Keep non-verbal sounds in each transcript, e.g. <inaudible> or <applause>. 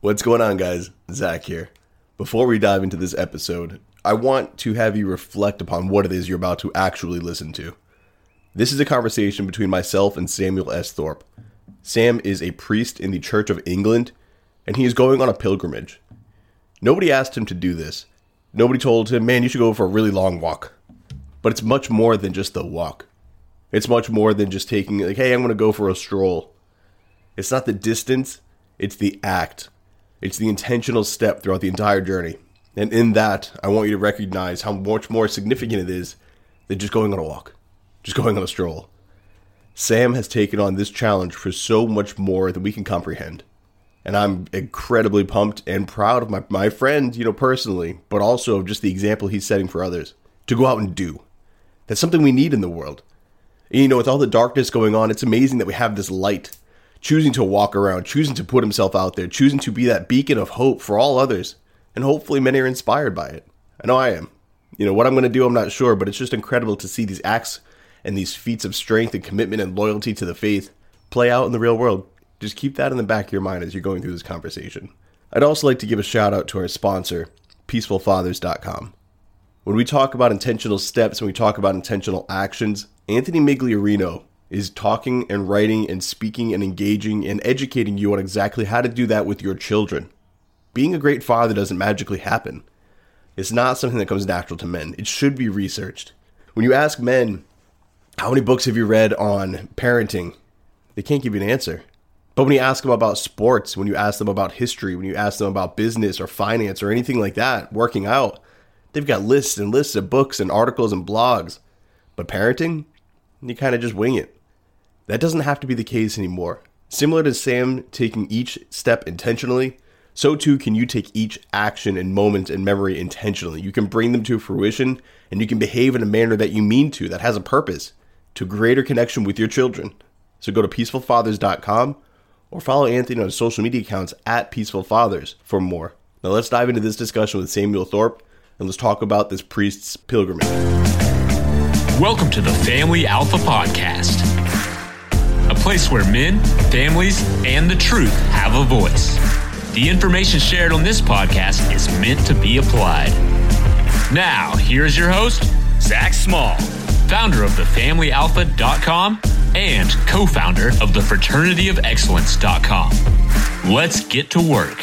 What's going on, guys? Zac here. Before we dive into this episode, I want to have you reflect upon what it is you're about to actually listen to. This is a conversation between myself and Samuel S. Thorp. Sam is a priest in the Church of England, and he is going on a pilgrimage. Nobody asked him to do this. Nobody told him, man, you should go for a really long walk. But it's much more than just the walk. It's much more than just taking, like, hey, I'm going to go for a stroll. It's not the distance, it's the act. It's the intentional step throughout the entire journey. And in that, I want you to recognize how much more significant it is than just going on a walk, just going on a stroll. Sam has taken on this challenge for so much more than we can comprehend. And I'm incredibly pumped and proud of my, my friend, you know, personally, but also of just the example he's setting for others to go out and do. That's something we need in the world. And, you know, with all the darkness going on, it's amazing that we have this light choosing to walk around, choosing to put himself out there, choosing to be that beacon of hope for all others. And hopefully many are inspired by it. I know I am. You know, what I'm going to do, I'm not sure, but it's just incredible to see these acts and these feats of strength and commitment and loyalty to the faith play out in the real world. Just keep that in the back of your mind as you're going through this conversation. I'd also like to give a shout out to our sponsor, peacefulfathers.com. When we talk about intentional steps, when we talk about intentional actions, Anthony Migliorino is talking and writing and speaking and engaging and educating you on exactly how to do that with your children. Being a great father doesn't magically happen. It's not something that comes natural to men. It should be researched. When you ask men, how many books have you read on parenting? They can't give you an answer. But when you ask them about sports, when you ask them about history, when you ask them about business or finance or anything like that, working out, they've got lists and lists of books and articles and blogs. But parenting, you kind of just wing it. That doesn't have to be the case anymore. Similar to Sam taking each step intentionally, so too can you take each action and moment and memory intentionally. You can bring them to fruition and you can behave in a manner that you mean to, that has a purpose, to greater connection with your children. So go to peacefulfathers.com or follow Anthony on social media accounts at peacefulfathers for more. Now let's dive into this discussion with Samuel Thorp and let's talk about this priest's pilgrimage. Welcome to the Family Alpha Podcast place where men, families, and the truth have a voice. The information shared on this podcast is meant to be applied. Now, here's your host, Zac Small, founder of thefamilyalpha.com and co founder of the fraternityofexcellence.com. Let's get to work.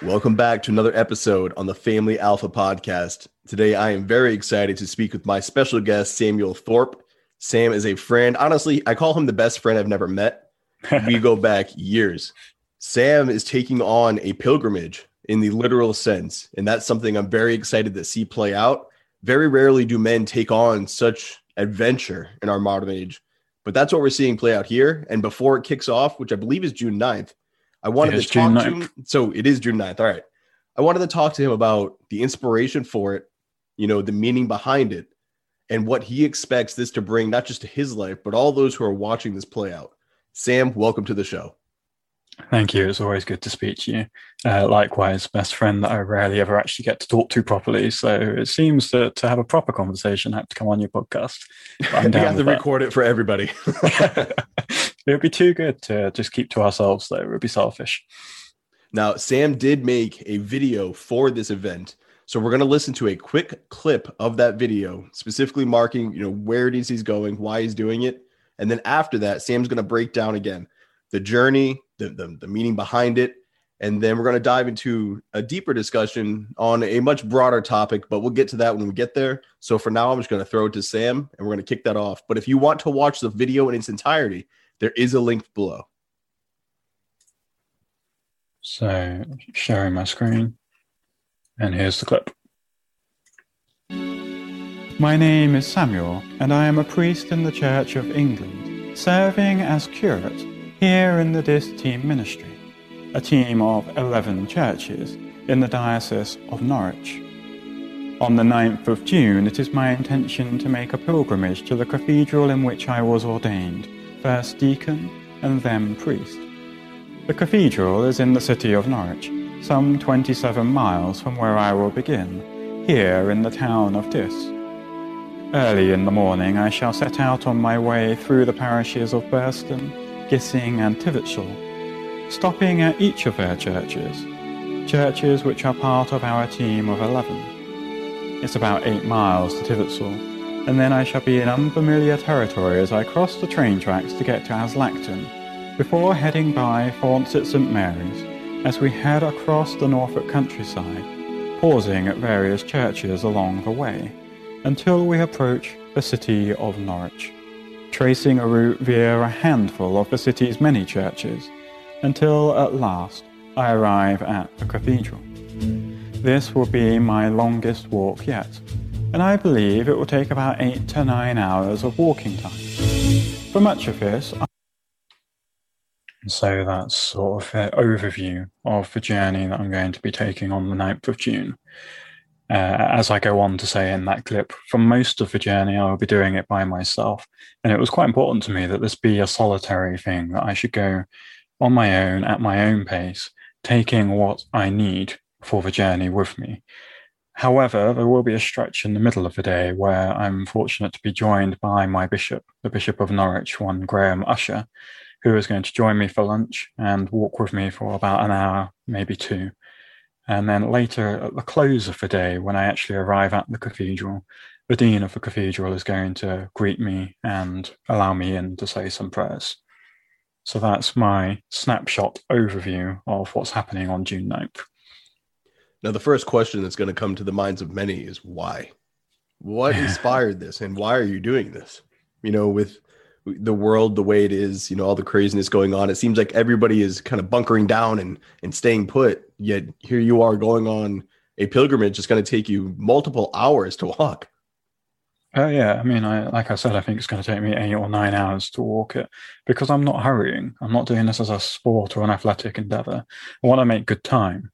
Welcome back to another episode on the Family Alpha podcast. Today, I am very excited to speak with my special guest, Samuel Thorp. Sam is a friend. Honestly, I call him the best friend I've never met. <laughs> we go back years. Sam is taking on a pilgrimage in the literal sense, and that's something I'm very excited to see play out. Very rarely do men take on such adventure in our modern age, but that's what we're seeing play out here. And before it kicks off, which I believe is June 9th, I wanted to talk to him. So it is June 9th. All right. I wanted to talk to him about the inspiration for it you know, the meaning behind it and what he expects this to bring, not just to his life, but all those who are watching this play out. Sam, welcome to the show. Thank you. It's always good to speak to you. Uh, likewise, best friend that I rarely ever actually get to talk to properly. So it seems that to have a proper conversation, I have to come on your podcast. <laughs> I'm down have to that. record it for everybody. <laughs> <laughs> it would be too good to just keep to ourselves, though. It would be selfish. Now, Sam did make a video for this event so we're going to listen to a quick clip of that video, specifically marking, you know, where it is he's going, why he's doing it. And then after that, Sam's going to break down again the journey, the, the, the meaning behind it. And then we're going to dive into a deeper discussion on a much broader topic, but we'll get to that when we get there. So for now, I'm just going to throw it to Sam and we're going to kick that off. But if you want to watch the video in its entirety, there is a link below. So sharing my screen. And here's the clip. My name is Samuel, and I am a priest in the Church of England, serving as curate here in the Diss team ministry, a team of 11 churches in the Diocese of Norwich. On the 9th of June, it is my intention to make a pilgrimage to the cathedral in which I was ordained, first deacon and then priest. The cathedral is in the city of Norwich, some 27 miles from where I will begin, here in the town of Diss. Early in the morning I shall set out on my way through the parishes of Burston, Gissing, and Tivetshall, stopping at each of their churches, churches which are part of our team of 11. It's about 8 miles to Tivetshall, and then I shall be in unfamiliar territory as I cross the train tracks to get to Aslacton, before heading by Forncett St Mary's as we head across the Norfolk countryside, pausing at various churches along the way, until we approach the city of Norwich, tracing a route via a handful of the city's many churches, until at last I arrive at the cathedral. This will be my longest walk yet, and I believe it will take about eight to nine hours of walking time. For much of this, I so that's sort of an overview of the journey that I'm going to be taking on the 9th of June. Uh, as I go on to say in that clip, for most of the journey, I will be doing it by myself. And it was quite important to me that this be a solitary thing, that I should go on my own at my own pace taking what I need for the journey with me. However, there will be a stretch in the middle of the day where I'm fortunate to be joined by my bishop, the Bishop of Norwich, one Graham Usher, who is going to join me for lunch and walk with me for about an hour, maybe two. And then later, at the close of the day, when I actually arrive at the cathedral, the Dean of the cathedral is going to greet me and allow me in to say some prayers. So that's my snapshot overview of what's happening on June 9th. Now, the first question that's going to come to the minds of many is why? What <laughs> inspired this and why are you doing this? You know, with the world the way it is, you know, all the craziness going on, it seems like everybody is kind of bunkering down and, and staying put. Yet here you are going on a pilgrimage It's going to take you multiple hours to walk. Oh yeah, I mean, I like I said, I think it's going to take me eight or nine hours to walk it because I'm not hurrying. I'm not doing this as a sport or an athletic endeavor. I want to make good time,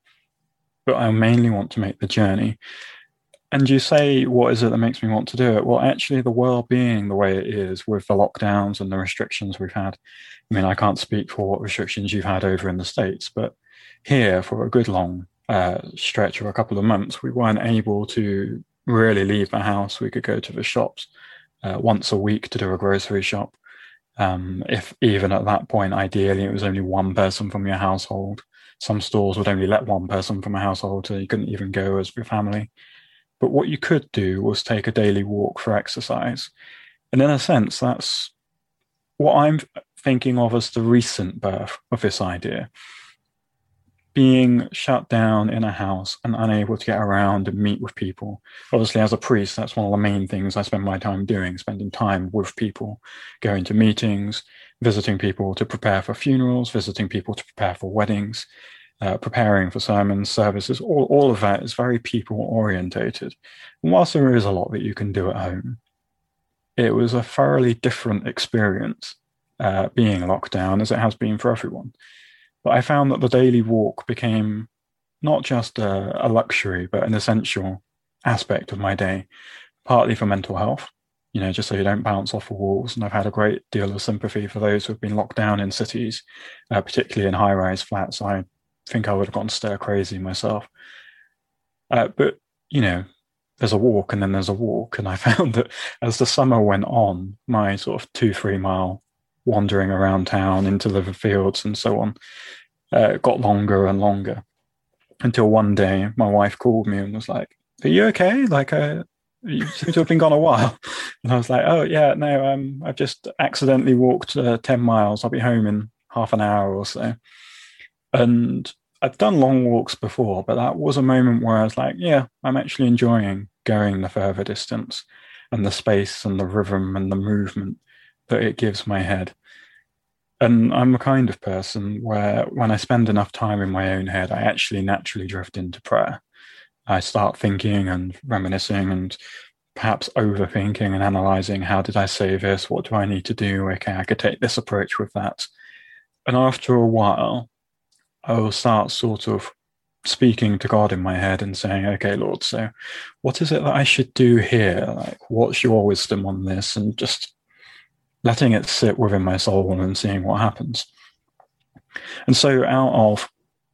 but I mainly want to make the journey. And you say, what is it that makes me want to do it? Well, actually, the world being the way it is with the lockdowns and the restrictions we've had. I mean, I can't speak for what restrictions you've had over in the States, but here for a good long uh, stretch of a couple of months, we weren't able to really leave the house. We could go to the shops uh, once a week to do a grocery shop. Um, if even at that point, ideally, it was only one person from your household. Some stores would only let one person from a household, so you couldn't even go as your family. But what you could do was take a daily walk for exercise. And in a sense, that's what I'm thinking of as the recent birth of this idea being shut down in a house and unable to get around and meet with people. Obviously, as a priest, that's one of the main things I spend my time doing, spending time with people, going to meetings, visiting people to prepare for funerals, visiting people to prepare for weddings, uh, preparing for sermons, services. All, all of that is very people orientated. And whilst there is a lot that you can do at home, it was a thoroughly different experience uh, being locked down as it has been for everyone. But I found that the daily walk became not just a, a luxury, but an essential aspect of my day, partly for mental health, you know, just so you don't bounce off the walls. And I've had a great deal of sympathy for those who've been locked down in cities, uh, particularly in high rise flats. I think I would have gone stir crazy myself. Uh, but, you know, there's a walk and then there's a walk. And I <laughs> found that as the summer went on, my sort of two, three mile wandering around town into the fields and so on uh, got longer and longer until one day my wife called me and was like, "Are you okay? Like, uh, you seem to have been gone a while." <laughs> And I was like, "Oh yeah, no, um, I've just accidentally walked uh, ten miles. I'll be home in half an hour or so." And I've done long walks before, but that was a moment where I was like, "Yeah, I'm actually enjoying going the further distance and the space and the rhythm and the movement that it gives my head." and I'm a kind of person where when I spend enough time in my own head, I actually naturally drift into prayer. I start thinking and reminiscing and perhaps overthinking and analyzing how did I say this? What do I need to do? Okay, I could take this approach with that. And after a while, I will start sort of speaking to God in my head and saying, okay, Lord, so what is it that I should do here? Like, what's your wisdom on this? And just letting it sit within my soul and seeing what happens. And so, out of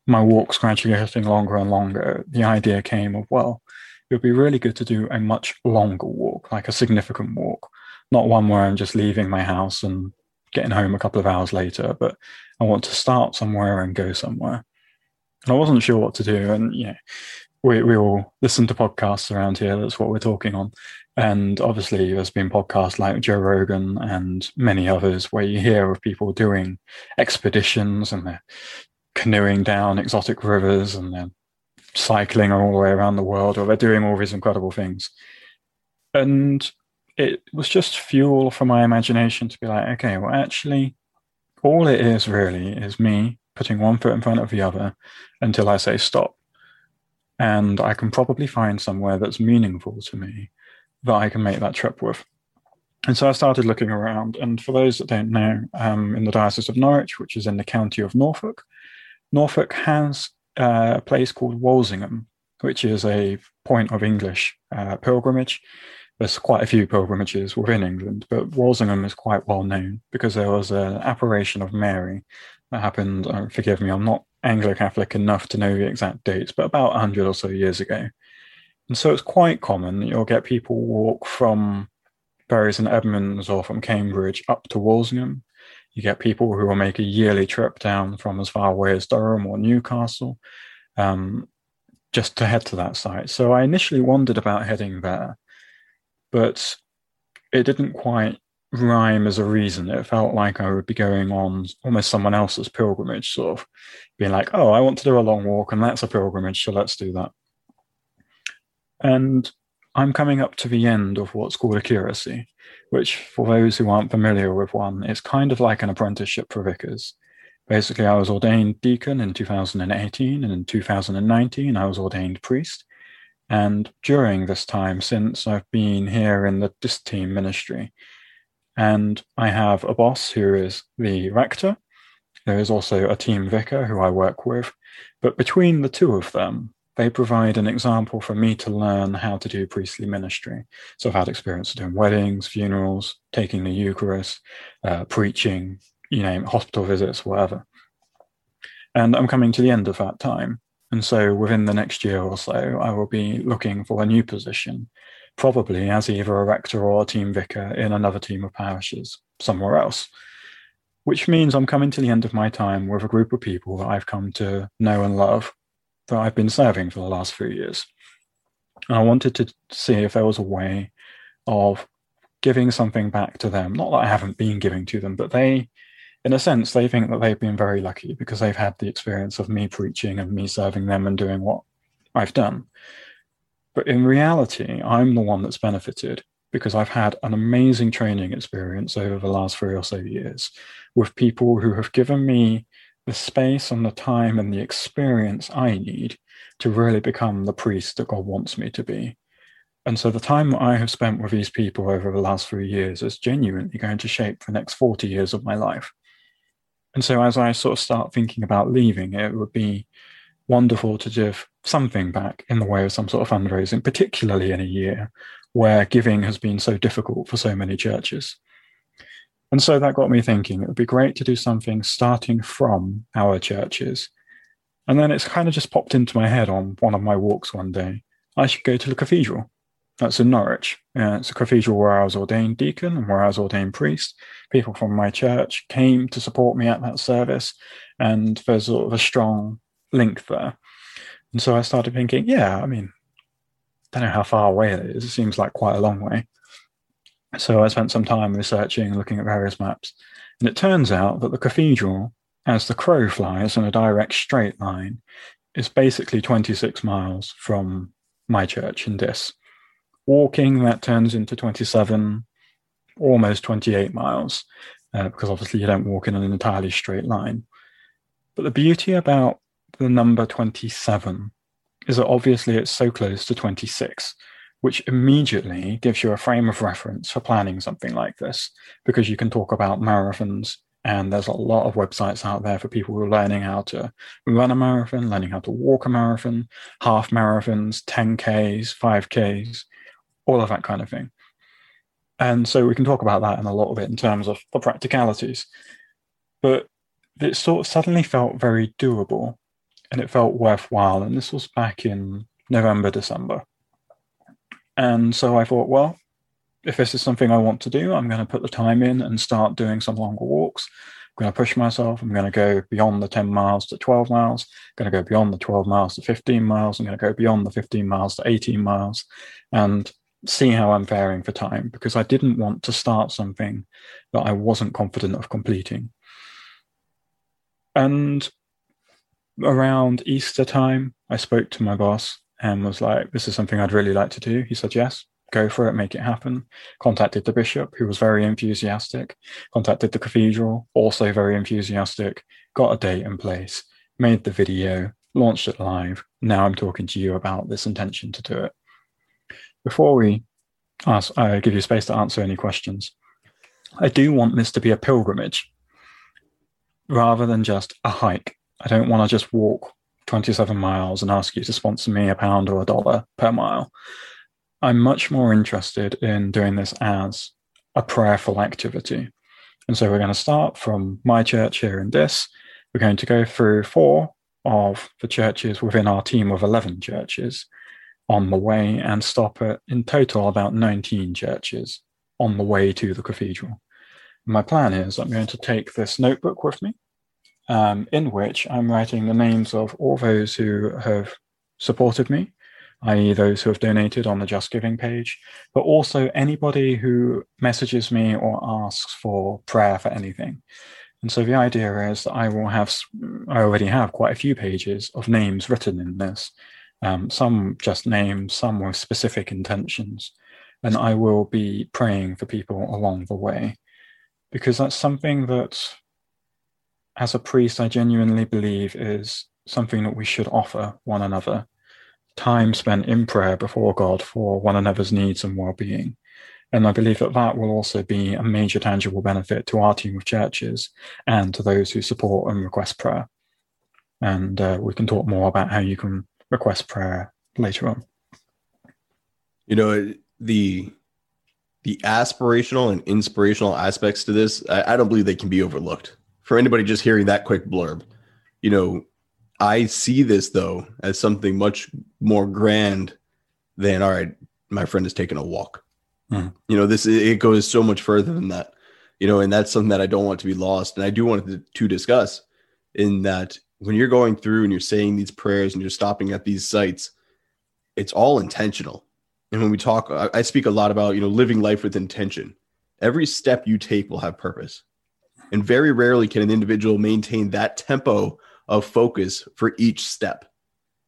my walks gradually getting longer and longer, the idea came of, well, it would be really good to do a much longer walk, like a significant walk, not one where I'm just leaving my house and getting home a couple of hours later, but I want to start somewhere and go somewhere. And I wasn't sure what to do. And, you know, we, we all listen to podcasts around here. That's what we're talking on. And obviously, there's been podcasts like Joe Rogan and many others where you hear of people doing expeditions and they're canoeing down exotic rivers and they're cycling all the way around the world or they're doing all these incredible things. And it was just fuel for my imagination to be like, okay, well, actually, all it is really is me putting one foot in front of the other until I say stop. And I can probably find somewhere that's meaningful to me that I can make that trip with. And so I started looking around. And for those that don't know, um, in the Diocese of Norwich, which is in the county of Norfolk, Norfolk has uh, a place called Walsingham, which is a point of English uh, pilgrimage. There's quite a few pilgrimages within England, but Walsingham is quite well known because there was an apparition of Mary that happened. Uh, forgive me, I'm not Anglo Catholic enough to know the exact dates, but about 100 or so years ago. And so it's quite common that you'll get people walk from Bury St Edmunds or from Cambridge up to Walsingham. You get people who will make a yearly trip down from as far away as Durham or Newcastle um, just to head to that site. So I initially wondered about heading there, but it didn't quite rhyme as a reason. It felt like I would be going on almost someone else's pilgrimage, sort of being like, oh, I want to do a long walk and that's a pilgrimage, so let's do that. And I'm coming up to the end of what's called a curacy, which, for those who aren't familiar with one, is kind of like an apprenticeship for vicars. Basically, I was ordained deacon in 2018, and in 2019, I was ordained priest. And during Diss time, since I've been here in the this team ministry, and I have a boss who is the rector. There is also a team vicar who I work with. But between the two of them, they provide an example for me to learn how to do priestly ministry. So I've had experience doing weddings, funerals, taking the Eucharist, uh, preaching, you name it, hospital visits, whatever. And I'm coming to the end of that time. And so within the next year or so, I will be looking for a new position, probably as either a rector or a team vicar in another team of parishes somewhere else. Which means I'm coming to the end of my time with a group of people that I've come to know and love that I've been serving for the last few years. And I wanted to see if there was a way of giving something back to them. Not that I haven't been giving to them, but they, in a sense, they think that they've been very lucky because they've had the experience of me preaching and me serving them and doing what I've done. But in reality, I'm the one that's benefited because I've had an amazing training experience over the last three or so years with people who have given me the space and the time and the experience I need to really become the priest that God wants me to be. And so the time I have spent with these people over the last three years is genuinely going to shape the next 40 years of my life. And so as I sort of start thinking about leaving, it would be wonderful to give something back in the way of some sort of fundraising, particularly in a year where giving has been so difficult for so many churches. And so that got me thinking it would be great to do something starting from our churches. And then it's kind of just popped into my head on one of my walks one day. I should go to the cathedral. That's in Norwich. Uh, it's a cathedral where I was ordained deacon and where I was ordained priest. People from my church came to support me at that service, and there's sort of a strong link there. And so I started thinking, yeah, I mean, I don't know how far away it is. It seems like quite a long way. So I spent some time researching looking at various maps. And it turns out that the cathedral, as the crow flies in a direct straight line, is basically 26 miles from my church in Diss. Walking, that turns into 27, almost 28 miles, uh, because obviously you don't walk in an entirely straight line. But the beauty about the number 27 is that obviously it's so close to 26 which immediately gives you a frame of reference for planning something like this because you can talk about marathons and there's a lot of websites out there for people who are learning how to run a marathon, learning how to walk a marathon, half marathons, 10Ks, 5Ks, all of that kind of thing. And so we can talk about that in a lot of it in terms of the practicalities. But it sort of suddenly felt very doable and it felt worthwhile. And this was back in November, December. And so I thought, well, if this is something I want to do, I'm going to put the time in and start doing some longer walks. I'm going to push myself. I'm going to go beyond the 10 miles to 12 miles. I'm going to go beyond the 12 miles to 15 miles. I'm going to go beyond the 15 miles to 18 miles and see how I'm faring for time because I didn't want to start something that I wasn't confident of completing. And around Easter time, I spoke to my boss and was like, This is something I'd really like to do. He said, Yes, go for it, make it happen. Contacted the bishop, who was very enthusiastic. Contacted the cathedral, also very enthusiastic. Got a date and place, made the video, launched it live. Now I'm talking to you about this intention to do it. Before we ask, I give you space to answer any questions. I do want Diss to be a pilgrimage rather than just a hike. I don't want to just walk 27 miles and ask you to sponsor me a pound or a dollar per mile. I'm much more interested in doing this as a prayerful activity. And so we're going to start from my church here in this. We're going to go through four of the churches within our team of 11 churches on the way and stop at in total about 19 churches on the way to the cathedral. My plan is I'm going to take this notebook with me um, in which I'm writing the names of all those who have supported me, i.e., those who have donated on the Just Giving page, but also anybody who messages me or asks for prayer for anything. And so the idea is that I will have, I already have quite a few pages of names written in this, um, some just names, some with specific intentions. And I will be praying for people along the way because that's something that as a priest, I genuinely believe is something that we should offer one another. Time spent in prayer before God for one another's needs and well being. And I believe that that will also be a major tangible benefit to our team of churches and to those who support and request prayer. And uh, we can talk more about how you can request prayer later on. You know, the the aspirational and inspirational aspects to this, I, I don't believe they can be overlooked for anybody just hearing that quick blurb, you know, I see this though as something much more grand than all right, my friend is taking a walk. Mm. You know, this it goes so much further than that. You know, and that's something that I don't want to be lost. And I do want to, to discuss in that when you're going through and you're saying these prayers and you're stopping at these sites, it's all intentional. And when we talk, I speak a lot about, you know, living life with intention. Every step you take will have purpose. And very rarely can an individual maintain that tempo of focus for each step.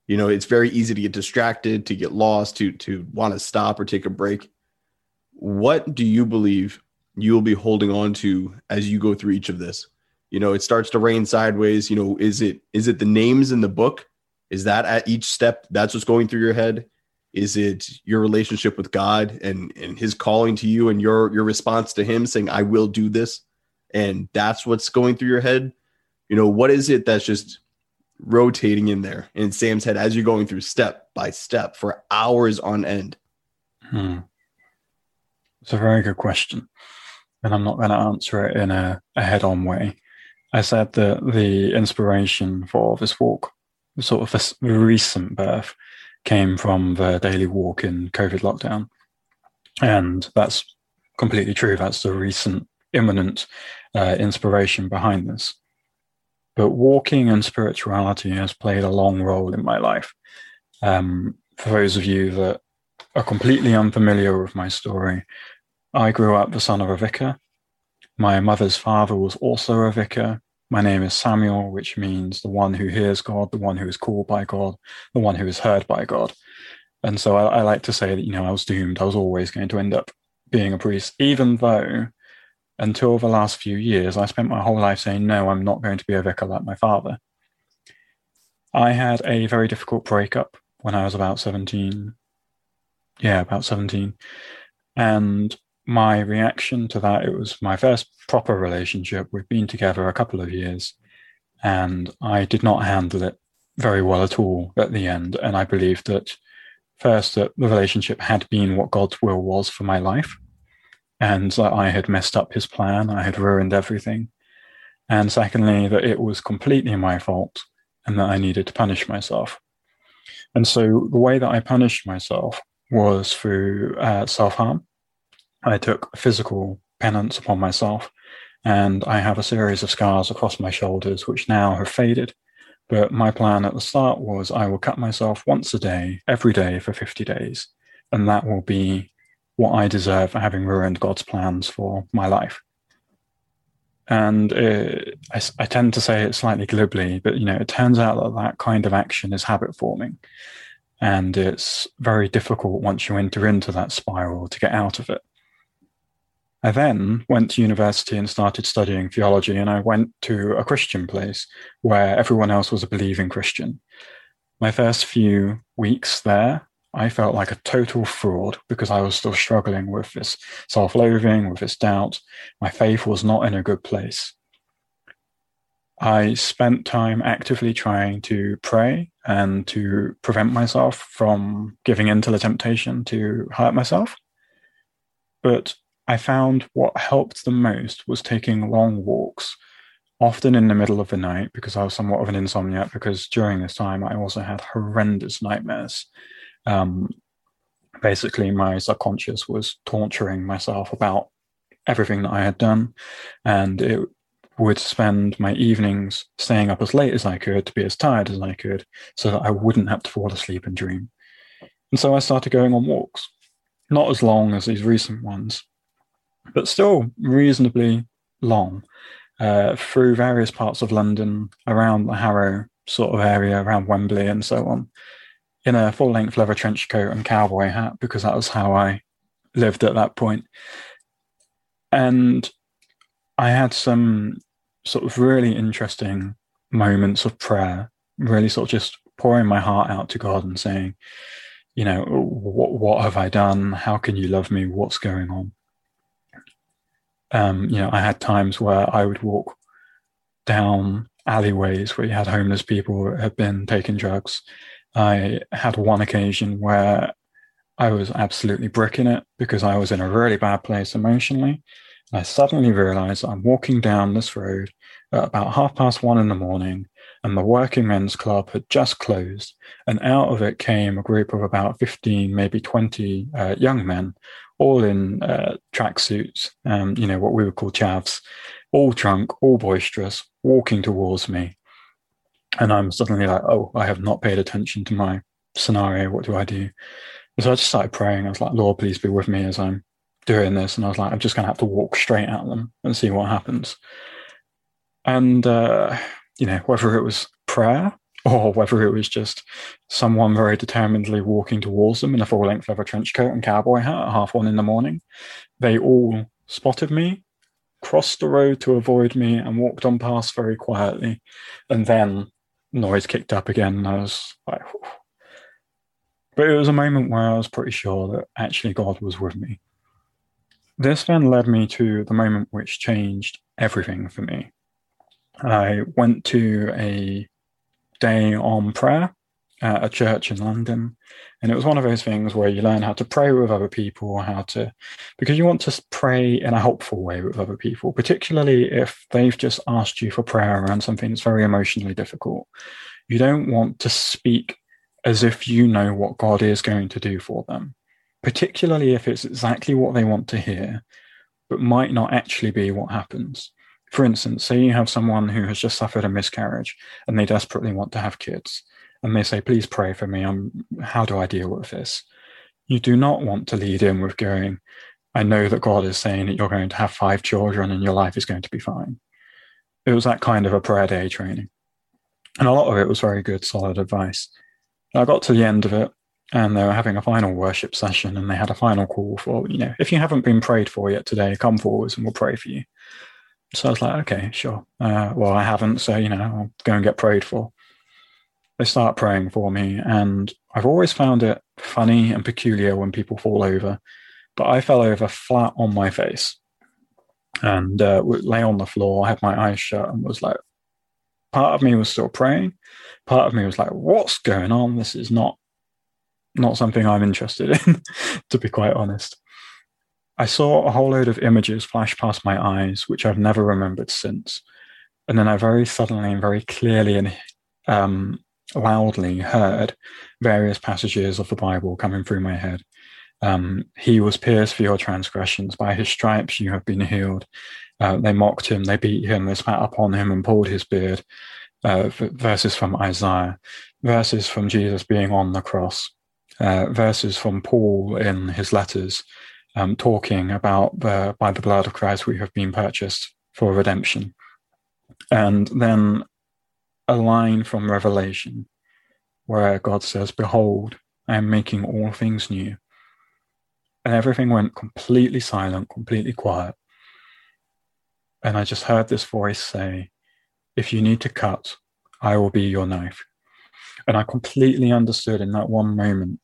You know, it's very easy to get distracted, to get lost, to to want to stop or take a break. What do you believe you will be holding on to as you go through each of this? You know, it starts to rain sideways. You know, is it is it the names in the book? Is that at each step that's what's going through your head? Is it your relationship with God and and his calling to you and your your response to him saying I will do this? and that's what's going through your head you know what is it that's just rotating in there in sam's head as you're going through step by step for hours on end hmm. it's a very good question and i'm not going to answer it in a, a head-on way i said that the inspiration for this walk sort of this recent birth came from the daily walk in covid lockdown and that's completely true that's the recent imminent uh, inspiration behind this. But walking and spirituality has played a long role in my life. Um, for those of you that are completely unfamiliar with my story, I grew up the son of a vicar. My mother's father was also a vicar. My name is Samuel, which means the one who hears God, the one who is called by God, the one who is heard by God. And so I, I like to say that, you know, I was doomed. I was always going to end up being a priest, even though until the last few years, I spent my whole life saying, no, I'm not going to be a vicar like my father. I had a very difficult breakup when I was about 17. Yeah, about 17. And my reaction to that, it was my first proper relationship. We've been together a couple of years, and I did not handle it very well at all at the end. And I believed that first, that the relationship had been what God's will was for my life and that I had messed up his plan, I had ruined everything. And secondly, that it was completely my fault and that I needed to punish myself. And so the way that I punished myself was through uh, self harm. I took physical penance upon myself, and I have a series of scars across my shoulders, which now have faded. But my plan at the start was I will cut myself once a day, every day for 50 days, and that will be what I deserve for having ruined God's plans for my life. And uh, I, I, tend to say it slightly glibly, but you know, it turns out that that kind of action is habit forming, and it's very difficult once you enter into that spiral to get out of it. I then went to university and started studying theology, and I went to a Christian place where everyone else was a believing Christian. My first few weeks there, I felt like a total fraud because I was still struggling with this self loathing, with this doubt. My faith was not in a good place. I spent time actively trying to pray and to prevent myself from giving in to the temptation to hurt myself. But I found what helped the most was taking long walks, often in the middle of the night, because I was somewhat of an insomniac, because during this time I also had horrendous nightmares. Um, basically, my subconscious was torturing myself about everything that I had done, and it would spend my evenings staying up as late as I could to be as tired as I could so that I wouldn't have to fall asleep and dream. And so I started going on walks, not as long as these recent ones, but still reasonably long uh, through various parts of London, around the Harrow sort of area, around Wembley and so on, in a full length leather trench coat and cowboy hat, because that was how I lived at that point. And I had some sort of really interesting moments of prayer, really sort of just pouring my heart out to God and saying, you know, what, what have I done? How can you love me? What's going on? Um, you know, I had times where I would walk down alleyways where you had homeless people that had been taking drugs. I had one occasion where I was absolutely bricking it because I was in a really bad place emotionally. I suddenly realized I'm walking down this road at about half past one in the morning, and the working men's club had just closed. And out of it came a group of about 15, maybe 20 uh, young men, all in uh, tracksuits, um, you know, what we would call chavs, all drunk, all boisterous, walking towards me. And I'm suddenly like, oh, I have not paid attention to my scenario. What do I do? And so I just started praying. I was like, Lord, please be with me as I'm doing this. And I was like, I'm just going to have to walk straight at them and see what happens. And, uh, you know, whether it was prayer or whether it was just someone very determinedly walking towards them in a full length leather trench coat and cowboy hat at half one in the morning. They all spotted me, crossed the road to avoid me, and walked on past very quietly. And then noise kicked up again, and I was like, Whew. but it was a moment where I was pretty sure that actually God was with me. This then led me to the moment which changed everything for me. I went to a day on prayer uh, at a church in London. And it was one of those things where you learn how to pray with other people, how to, because you want to pray in a helpful way with other people, particularly if they've just asked you for prayer around something that's very emotionally difficult. You don't want to speak as if you know what God is going to do for them, particularly if it's exactly what they want to hear, but might not actually be what happens. For instance, say you have someone who has just suffered a miscarriage and they desperately want to have kids, and they say, Please pray for me. I'm, how do I deal with this? You do not want to lead in with going, I know that God is saying that you're going to have five children and your life is going to be fine. It was that kind of a prayer day training. And a lot of it was very good, solid advice. I got to the end of it and they were having a final worship session and they had a final call for, you know, if you haven't been prayed for yet today, come forwards and we'll pray for you. So I was like, okay, sure. Uh, well, I haven't, so you know, I'll go and get prayed for. They start praying for me, and I've always found it funny and peculiar when people fall over. But I fell over flat on my face and uh, lay on the floor. I had my eyes shut and was like, part of me was still praying. Part of me was like, what's going on? This is not not something I'm interested <laughs> in, to be quite honest. I saw a whole load of images flash past my eyes, which I've never remembered since. And then I very suddenly and very clearly and um, loudly heard various passages of the Bible coming through my head. Um, he was pierced for your transgressions. By his stripes you have been healed. Uh, they mocked him, they beat him, they spat upon him and pulled his beard. Uh, verses from Isaiah, verses from Jesus being on the cross, uh, verses from Paul in his letters, um, talking about the, by the blood of Christ we have been purchased for redemption. And then a line from Revelation where God says, Behold, I am making all things new. And everything went completely silent, completely quiet. And I just heard this voice say, If you need to cut, I will be your knife. And I completely understood in that one moment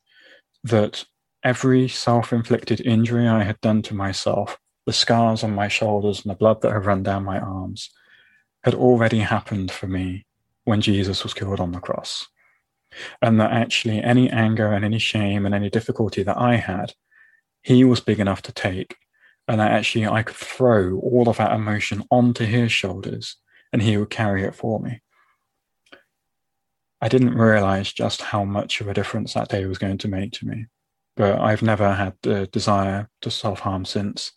that every self inflicted injury I had done to myself, the scars on my shoulders and the blood that had run down my arms, had already happened for me when Jesus was killed on the cross. And that actually any anger and any shame and any difficulty that I had, he was big enough to take. And that actually I could throw all of that emotion onto his shoulders and he would carry it for me. I didn't realize just how much of a difference that day was going to make to me. But I've never had the desire to self harm since.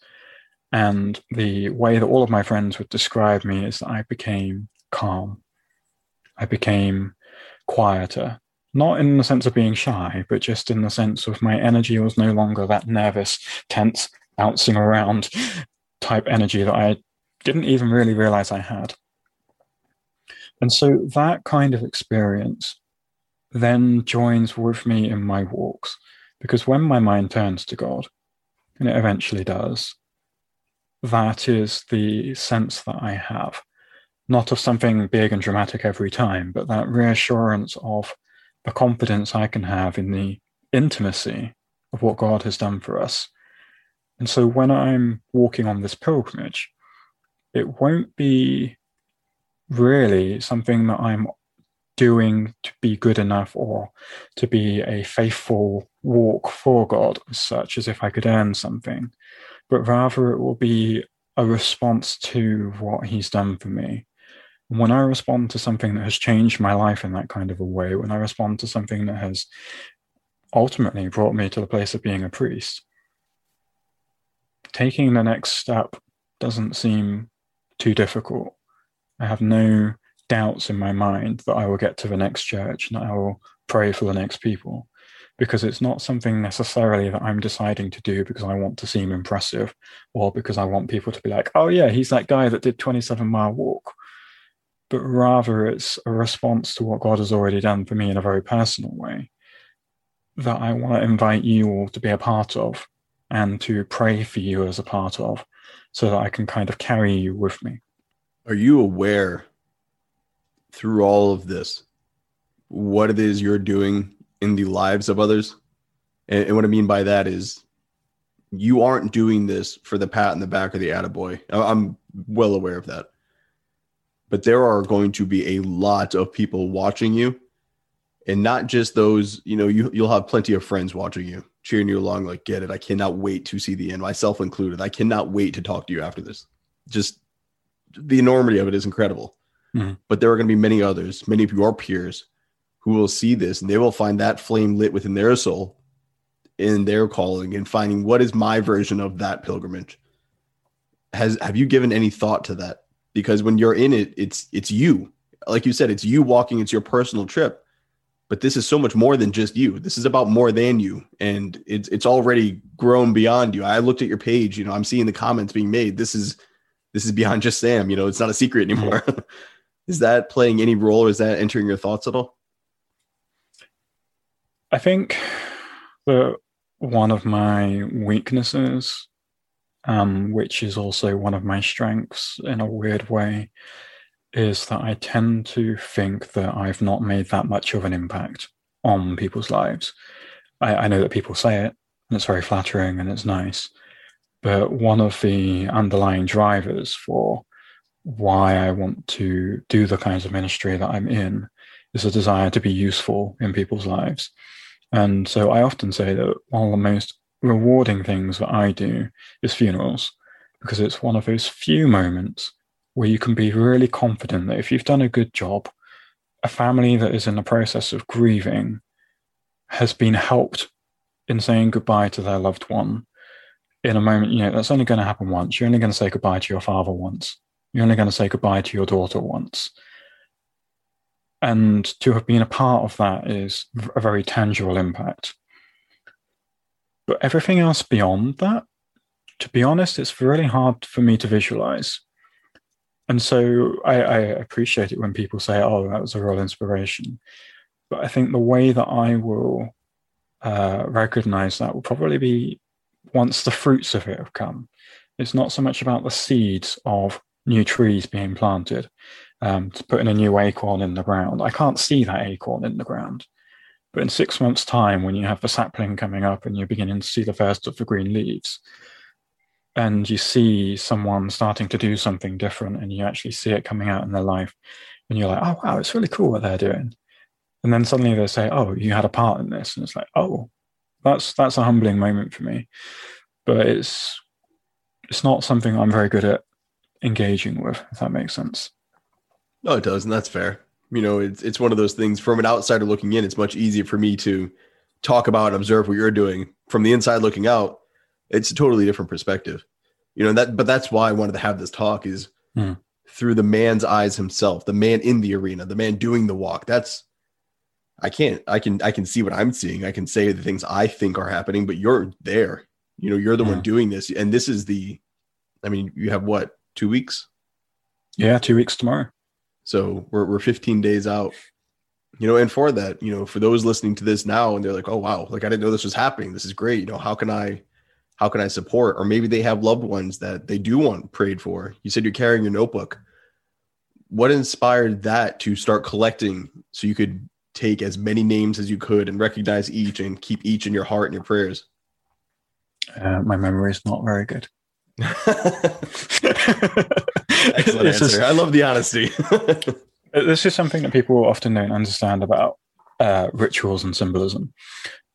And the way that all of my friends would describe me is that I became calm. I became quieter, not in the sense of being shy, but just in the sense of my energy was no longer that nervous, tense, bouncing around <laughs> type energy that I didn't even really realize I had. And so that kind of experience then joins with me in my walks. Because when my mind turns to God, and it eventually does, that is the sense that I have. Not of something big and dramatic every time, but that reassurance of the confidence I can have in the intimacy of what God has done for us. And so when I'm walking on this pilgrimage, it won't be really something that I'm doing to be good enough or to be a faithful walk for God such as if I could earn something, but rather it will be a response to what He's done for me. When I respond to something that has changed my life in that kind of a way, when I respond to something that has ultimately brought me to the place of being a priest, taking the next step doesn't seem too difficult. I have no doubts in my mind that I will get to the next church and I will pray for the next people because it's not something necessarily that I'm deciding to do because I want to seem impressive or because I want people to be like, oh, yeah, he's that guy that did 27 mile walk. But rather, it's a response to what God has already done for me in a very personal way that I want to invite you all to be a part of and to pray for you as a part of so that I can kind of carry you with me. Are you aware through all of this what it is you're doing in the lives of others? And, and what I mean by that is you aren't doing this for the pat in the back or the attaboy. I'm well aware of that. But there are going to be a lot of people watching you. And not just those, you know, you, you'll have plenty of friends watching you, cheering you along, like, get it. I cannot wait to see the end, myself included. I cannot wait to talk to you after this. Just the enormity of it is incredible. Mm-hmm. But there are going to be many others, many of your peers, who will see this and they will find that flame lit within their soul in their calling and finding what is my version of that pilgrimage. Has have you given any thought to that? Because when you're in it, it's it's you. Like you said, it's you walking, it's your personal trip. But this is so much more than just you. This is about more than you. And it's it's already grown beyond you. I looked at your page, you know, I'm seeing the comments being made. This is this is beyond just Sam. You know, it's not a secret anymore. <laughs> is that playing any role, or is that entering your thoughts at all? I think that one of my weaknesses, um, which is also one of my strengths in a weird way, is that I tend to think that I've not made that much of an impact on people's lives. I, I know that people say it, and it's very flattering and it's nice. But one of the underlying drivers for why I want to do the kinds of ministry that I'm in is a desire to be useful in people's lives. And so I often say that one of the most rewarding things that I do is funerals, because it's one of those few moments where you can be really confident that if you've done a good job, a family that is in the process of grieving has been helped in saying goodbye to their loved one in a moment, you know, that's only going to happen once. You're only going to say goodbye to your father once. You're only going to say goodbye to your daughter once. And to have been a part of that is a very tangible impact. But everything else beyond that, to be honest, it's really hard for me to visualize. And so I, I appreciate it when people say, oh, that was a real inspiration. But I think the way that I will uh, recognize that will probably be once the fruits of it have come. It's not so much about the seeds of new trees being planted, um, to putting a new acorn in the ground. I can't see that acorn in the ground. But in six months' time, when you have the sapling coming up and you're beginning to see the first of the green leaves, and you see someone starting to do something different and you actually see it coming out in their life, and you're like, oh, wow, it's really cool what they're doing. And then suddenly they say, oh, you had a part in this. And it's like, oh, that's that's a humbling moment for me. But it's it's not something I'm very good at engaging with, if that makes sense. No, it does, and that's fair. You know, it's it's one of those things from an outsider looking in, it's much easier for me to talk about and observe what you're doing. From the inside looking out, it's a totally different perspective. You know, that but that's why I wanted to have this talk is mm. through the man's eyes himself, the man in the arena, the man doing the walk. That's I can't I can I can see what I'm seeing. I can say the things I think are happening, but you're there. You know, you're the yeah. one doing this. And this is the I mean, you have what, two weeks? Yeah, two weeks tomorrow. So we're we're 15 days out. You know, and for that, you know, for those listening to this now and they're like, oh wow, like I didn't know this was happening. This is great. You know, how can I how can I support? Or maybe they have loved ones that they do want prayed for. You said you're carrying your notebook. What inspired that to start collecting so you could take as many names as you could and recognize each and keep each in your heart and your prayers? Uh, my memory is not very good. Excellent answer. Is, I love the honesty. <laughs> this is something that people often don't understand about uh, rituals and symbolism.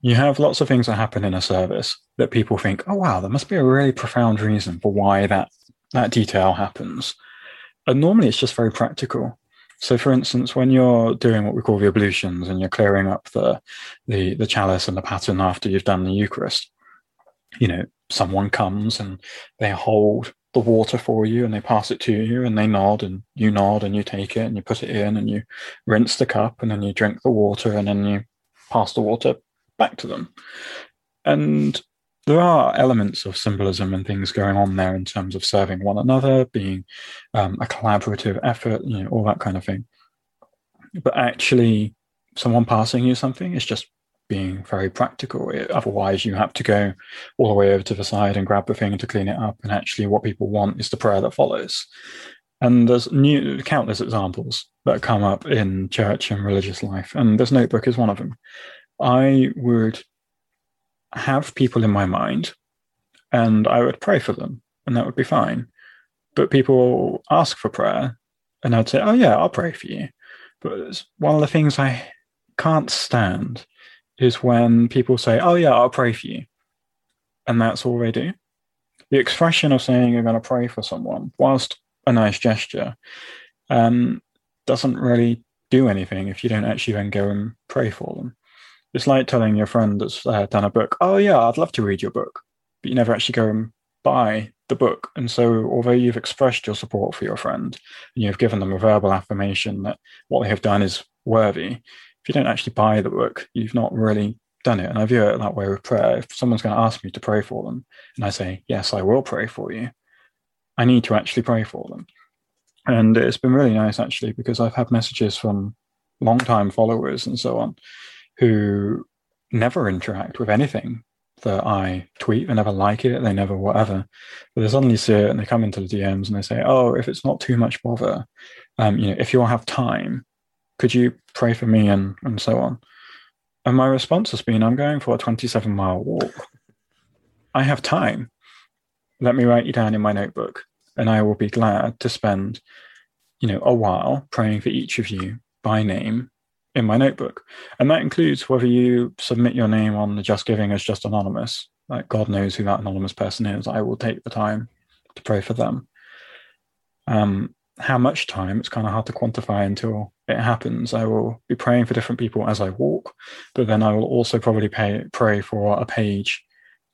You have lots of things that happen in a service that people think, "Oh wow, there must be a really profound reason for why that that detail happens." And normally, it's just very practical. So, for instance, when you're doing what we call the ablutions and you're clearing up the, the, the chalice and the paten after you've done the Eucharist, you know, someone comes and they hold the water for you and they pass it to you and they nod and you nod and you take it and you put it in and you rinse the cup and then you drink the water and then you pass the water back to them. And there are elements of symbolism and things going on there in terms of serving one another, being um, a collaborative effort, you know, all that kind of thing. But actually, someone passing you something is just being very practical. Otherwise, you have to go all the way over to the side and grab the thing to clean it up. And actually, what people want is the prayer that follows. And there's new countless examples that come up in church and religious life, and this notebook is one of them. I would have people in my mind and I would pray for them, and that would be fine. But people ask for prayer, and I'd say, Oh, yeah, I'll pray for you. But one of the things I can't stand is when people say, Oh, yeah, I'll pray for you. And that's all they do. The expression of saying you're going to pray for someone, whilst a nice gesture, um, doesn't really do anything if you don't actually then go and pray for them. It's like telling your friend that's uh, done a book, oh, yeah, I'd love to read your book, but you never actually go and buy the book. And so, although you've expressed your support for your friend and you've given them a verbal affirmation that what they have done is worthy, if you don't actually buy the book, you've not really done it. And I view it that way with prayer. If someone's going to ask me to pray for them, and I say, yes, I will pray for you, I need to actually pray for them. And it's been really nice, actually, because I've had messages from long-time followers and so on who never interact with anything that I tweet. They never like it. They never whatever. But they suddenly see it and they come into the DMs and they say, "Oh, if it's not too much bother, um, you know, if you'll have time, could you pray for me and and so on." And my response has been, "I'm going for a 27 mile walk. I have time. Let me write you down in my notebook, and I will be glad to spend, you know, a while praying for each of you by name in my notebook. And that includes whether you submit your name on the Just Giving as just anonymous. Like God knows who that anonymous person is. I will take the time to pray for them. Um, how much time, it's kind of hard to quantify until it happens. I will be praying for different people as I walk, but then I will also probably pay, pray for a page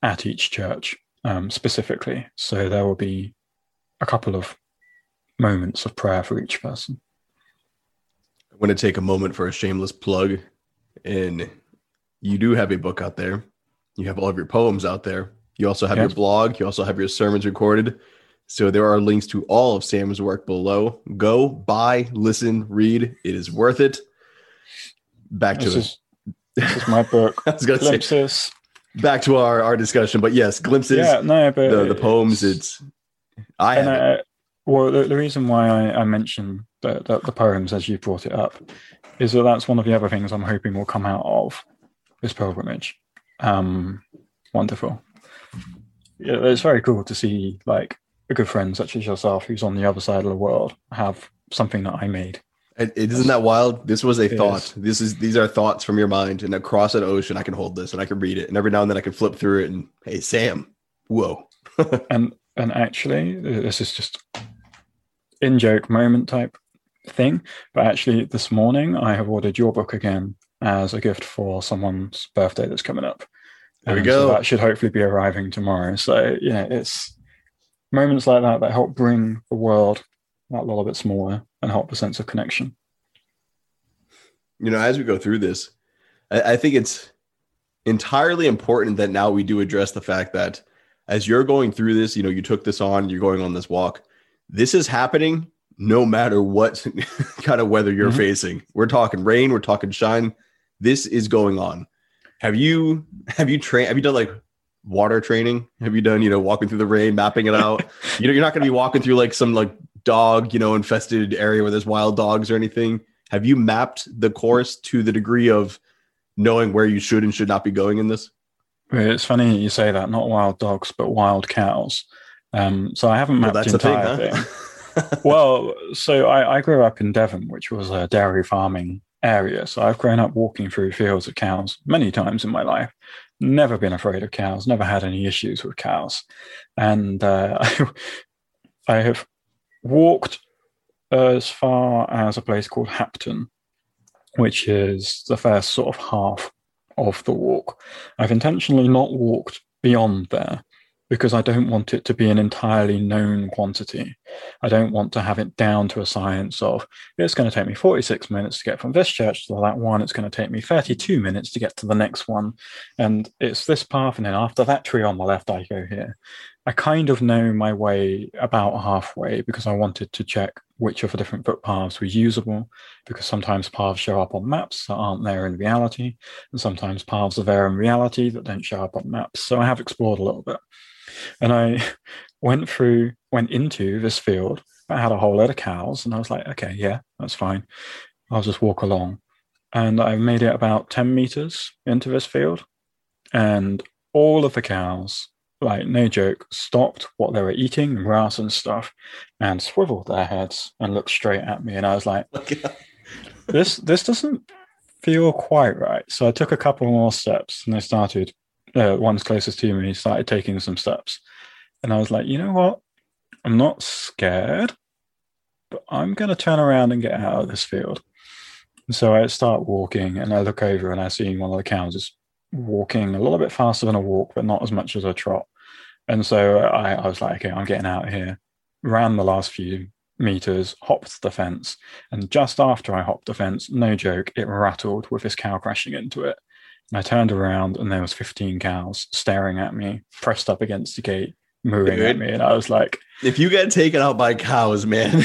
at each church um, specifically. So there will be a couple of moments of prayer for each person. i want to take a moment for a shameless plug. And you do have a book out there. You have all of your poems out there. You also have yes. your blog. You also have your sermons recorded. So there are links to all of Sam's work below. Go buy, listen, read. It is worth it. Back this to is, this is my book. <laughs> I was going to say back to our, our discussion, but yes, glimpses. Yeah, no, but the, the poems. It's, it's I have. I, well, the, the, reason why I, I mentioned the, the, the poems as you brought it up is that that's one of the other things I'm hoping will come out of this pilgrimage. Um, wonderful. Yeah, it's very cool to see like a good friend such as yourself, who's on the other side of the world, have something that I made. It, it isn't that wild. This was a it thought. Is. This is these are thoughts from your mind, and across an ocean, I can hold this and I can read it, and every now and then I can flip through it and hey, Sam, whoa. <laughs> and and actually, this is just in joke moment type thing. But actually, this morning I have ordered your book again as a gift for someone's birthday that's coming up. There we go. So that should hopefully be arriving tomorrow. So yeah, it's moments like that that help bring the world that little bit smaller and help the sense of connection. You know, as we go through this, I, I think it's entirely important that now we do address the fact that as you're going through this, you know, you took this on, you're going on this walk. This is happening no matter what <laughs> kind of weather you're mm-hmm. facing. We're talking rain, we're talking shine. This is going on. Have you have you trained have you done like water training? Have you done, you know, walking through the rain, mapping it out? you know, you're not gonna be walking through like some like dog, you know, infested area where there's wild dogs or anything. Have you mapped the course to the degree of knowing where you should and should not be going in this? It's funny you say that, not wild dogs, but wild cows. Um, so I haven't mapped well, the entire thing. Huh? thing. <laughs> well, so I, I, grew up in Devon, which was a dairy farming area. So I've grown up walking through fields of cows many times in my life. Never been afraid of cows. Never had any issues with cows, and uh, <laughs> I, I have walked as far as a place called Hapton, which is the first sort of half of the walk. I've intentionally not walked beyond there because I don't want it to be an entirely known quantity. I don't want to have it down to a science of it's going to take me 46 minutes to get from this church to that one. It's going to take me 32 minutes to get to the next one. And it's this path. And then after that tree on the left, I go here. I kind of know my way about halfway because I wanted to check which of the different footpaths were usable because sometimes paths show up on maps that aren't there in reality. And sometimes paths are there in reality that don't show up on maps. So I have explored a little bit. And I <laughs> went through, went into this field. I had a whole lot of cows, and I was like, okay, yeah, that's fine. I'll just walk along. And I made it about 10 meters into this field, and all of the cows, like no joke, stopped what they were eating, grass and stuff, and swiveled their heads and looked straight at me. And I was like, <laughs> this this doesn't feel quite right. So I took a couple more steps and I started uh, one's closest to me started taking some steps. And I was like, you know what? I'm not scared, but I'm going to turn around and get out of this field. And so I start walking and I look over and I see one of the cows is walking a little bit faster than a walk, but not as much as a trot. And so I, I was like, okay, I'm getting out of here. Ran the last few meters, hopped the fence. And just after I hopped the fence, no joke, it rattled with this cow crashing into it. I turned around and there was 15 cows staring at me, pressed up against the gate, mooing Dude, at me, and I was like, "If you get taken out by cows, man,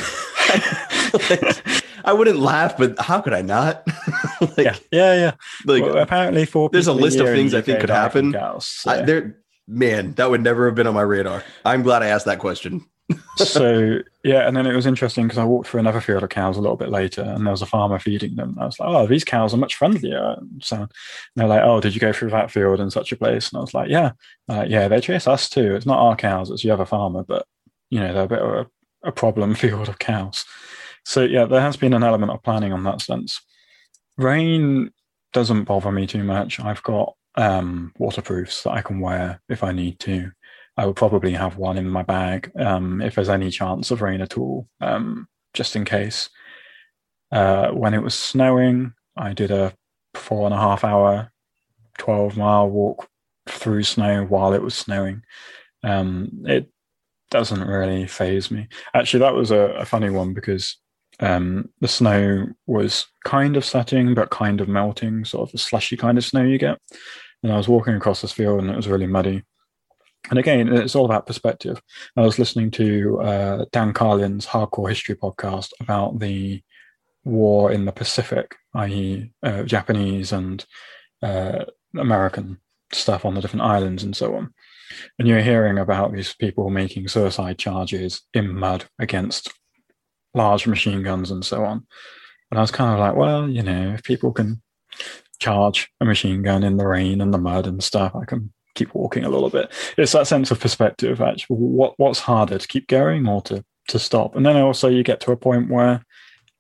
like, <laughs> I wouldn't laugh, but how could I not?" <laughs> like, yeah, yeah, yeah. Like, well, apparently, for there's a list of things I think could happen. Cows, so. I, there, man, that would never have been on my radar. I'm glad I asked that question so yeah, and then it was interesting because I walked through another field of cows a little bit later, and there was a farmer feeding them. I was like, "Oh, these cows are much friendlier." So they're like, "Oh, did you go through that field in such a place?" And I was like, "Yeah, yeah, they chase us too. It's not our cows; it's the other farmer, but you know, they're a bit of a, a problem <laughs> field of cows." So yeah, there has been an element of planning on that sense. Rain doesn't bother me too much. I've got um, waterproofs that I can wear if I need to. I would probably have one in my bag um, if there's any chance of rain at all. Um, just in case. Uh, when it was snowing, I did a four and a half hour, 12 mile walk through snow while it was snowing. Um, it doesn't really faze me. Actually, that was a, a funny one because um, the snow was kind of setting, but kind of melting, sort of the slushy kind of snow you get. And I was walking across this field and it was really muddy. And again, it's all about perspective. I was listening to uh, Dan Carlin's Hardcore History podcast about the war in the Pacific, i.e., uh, Japanese and uh, American stuff on the different islands and so on. And you're hearing about these people making suicide charges in mud against large machine guns and so on. And I was kind of like, well, you know, if people can charge a machine gun in the rain and the mud and stuff, I can keep walking a little bit. It's that sense of perspective, actually. What what's harder to keep going or to to stop? And then also you get to a point where,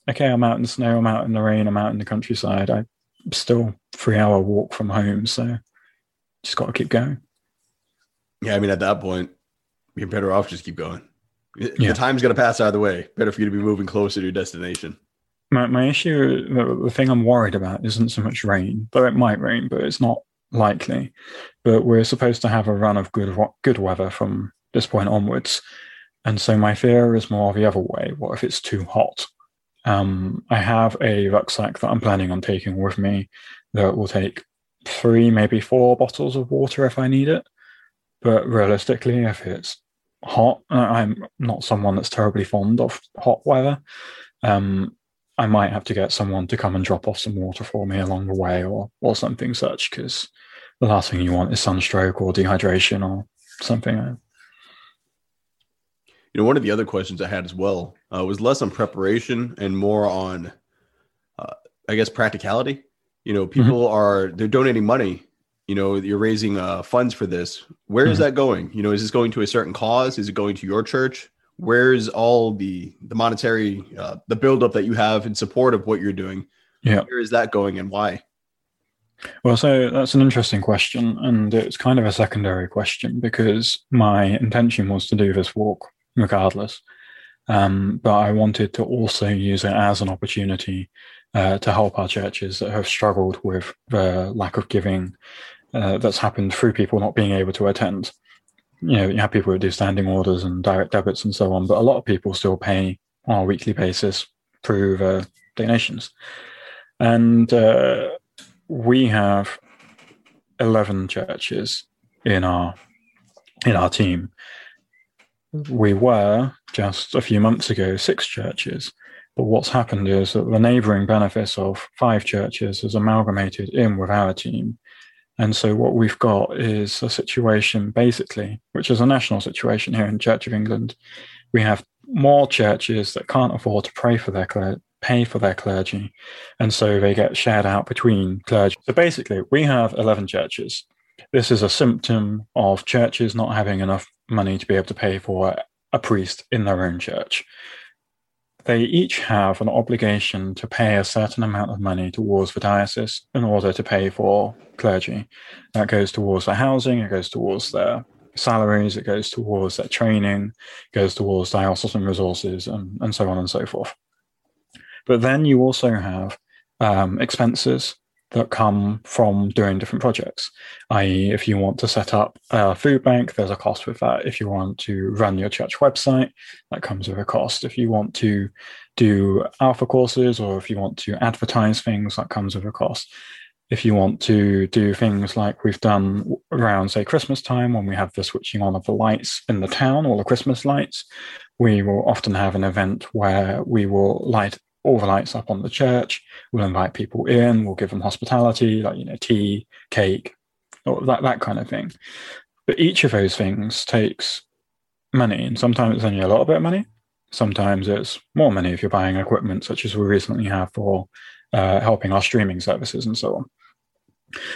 okay, I'm out in the snow, I'm out in the rain, I'm out in the countryside. I'm still three hour walk from home, so just got to keep going. Yeah, I mean, at that point, you're better off just keep going. Yeah. The time's going to pass either way. Better for you to be moving closer to your destination. My, my issue, the, the thing I'm worried about isn't so much rain, though it might rain, but it's not likely. But we're supposed to have a run of good good weather from this point onwards, and so my fear is more the other way. What if it's too hot? Um, I have a rucksack that I'm planning on taking with me that will take three, maybe four bottles of water if I need it. But realistically, if it's hot, I'm not someone that's terribly fond of hot weather. Um, I might have to get someone to come and drop off some water for me along the way or or something such because the last thing you want is sunstroke or dehydration or something. You know, one of the other questions I had as well uh, was less on preparation and more on, uh, I guess, practicality. You know, people mm-hmm. are they're donating money. You know, you're raising uh, funds for this. Where mm-hmm. is that going? You know, is this going to a certain cause? Is it going to your church? Where's all the the monetary uh, the buildup that you have in support of what you're doing? Yeah. Where is that going and why? Well so that's an interesting question and it's kind of a secondary question because my intention was to do this walk regardless. Um, but i wanted to also use it as an opportunity uh, to help our churches that have struggled with the lack of giving uh, that's happened through people not being able to attend you know, you have people who do standing orders and direct debits and so on, but a lot of people still pay on a weekly basis through uh, donations. And uh, we have 11 churches in our in our team. We were just a few months ago six churches, but what's happened is that the neighbouring benefice of five churches has amalgamated in with our team, and so what we've got is a situation basically, which is a national situation here in Church of England. We have more churches that can't afford to pray for their pay for their clergy, and so they get shared out between clergy. So basically, we have 11 churches. This is a symptom of churches not having enough money to be able to pay for a priest in their own church they each have an obligation to pay a certain amount of money towards the diocese in order to pay for clergy. That goes towards their housing, it goes towards their salaries, it goes towards their training, it goes towards diocesan resources, and, and so on and so forth. But then you also have um, expenses that come from doing different projects. I.e., if you want to set up a food bank, there's a cost with that. If you want to run your church website, that comes with a cost. If you want to do alpha courses or if you want to advertise things, that comes with a cost. If you want to do things like we've done around, say, Christmas time, when we have the switching on of the lights in the town, all the Christmas lights, we will often have an event where we will light all the lights up on the church. We'll invite people in. We'll give them hospitality, like you know, tea, cake, or that that kind of thing. But each of those things takes money, and sometimes it's only a little bit of money. Sometimes it's more money if you're buying equipment, such as we recently have for uh, helping our streaming services and so on.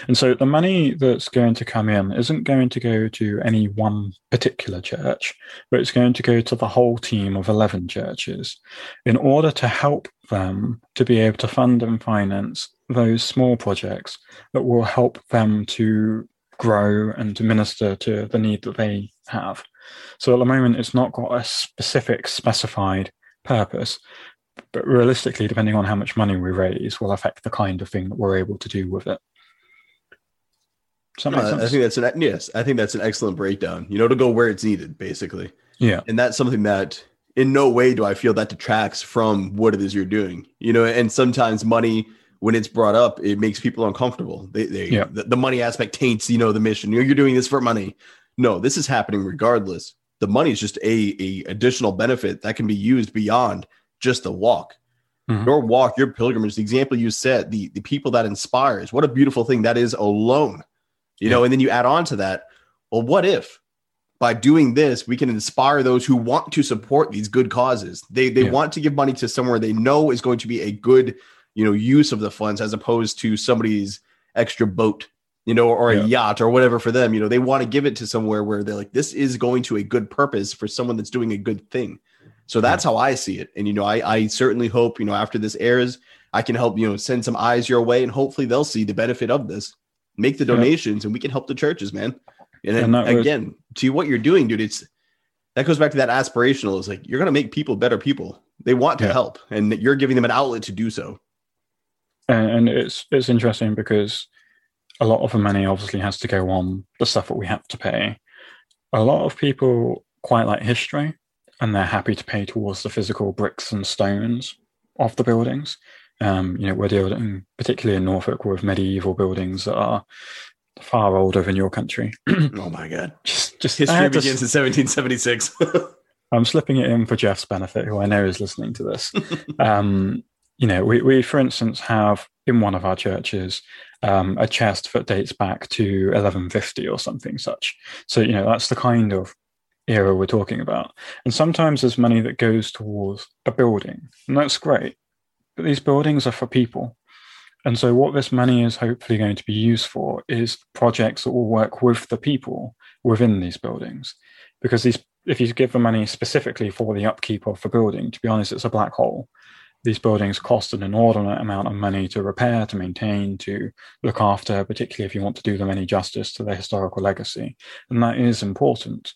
And so the money that's going to come in isn't going to go to any one particular church, but it's going to go to the whole team of 11 churches in order to help them to be able to fund and finance those small projects that will help them to grow and to minister to the need that they have. So at the moment, it's not got a specific specified purpose. But realistically, depending on how much money we raise, will affect the kind of thing that we're able to do with it. I think that's an yes. I think that's an excellent breakdown. You know, to go where it's needed, basically. Yeah, and that's something that in no way do I feel that detracts from what it is you're doing. You know, and sometimes money when it's brought up, it makes people uncomfortable. They, they yeah. the, the, money aspect taints, you know, the mission. You're, you're doing this for money. No, this is happening regardless. The money is just a, a additional benefit that can be used beyond just the walk. Mm-hmm. Your walk, your pilgrimage, the example you set, the the people that inspires. What a beautiful thing that is alone. You yeah. know, and then you add on to that. Well, what if by doing this we can inspire those who want to support these good causes? They they yeah. want to give money to somewhere they know is going to be a good you know use of the funds as opposed to somebody's extra boat you know or a yeah. yacht or whatever for them you know they want to give it to somewhere where they're like this is going to a good purpose for someone that's doing a good thing so that's yeah. how i see it and you know I, I certainly hope you know after this airs i can help you know send some eyes your way and hopefully they'll see the benefit of this make the donations and we can help the churches man and then again was- to what you're doing dude it's that goes back to that aspirational is like you're going to make people better people they want to help and you're giving them an outlet to do so and it's it's interesting because a lot of the money obviously has to go on the stuff that we have to pay. A lot of people quite like history, and they're happy to pay towards the physical bricks and stones of the buildings. Um, you know, we're dealing particularly in Norfolk with medieval buildings that are far older than your country. <clears throat> oh my god! Just, just history begins in 1776. <laughs> I'm slipping it in for Jeff's benefit, who I know is listening to this. Um, you know, we, we, for instance, have in one of our churches um, a chest that dates back to 1150 or something such. So, you know, that's the kind of era we're talking about. And sometimes there's money that goes towards a building, and that's great. But these buildings are for people. And so, what this money is hopefully going to be used for is projects that will work with the people within these buildings. Because these, if you give the money specifically for the upkeep of the building, to be honest, it's a black hole these buildings cost an inordinate amount of money to repair, to maintain, to look after, particularly if you want to do them any justice to their historical legacy. And that is important.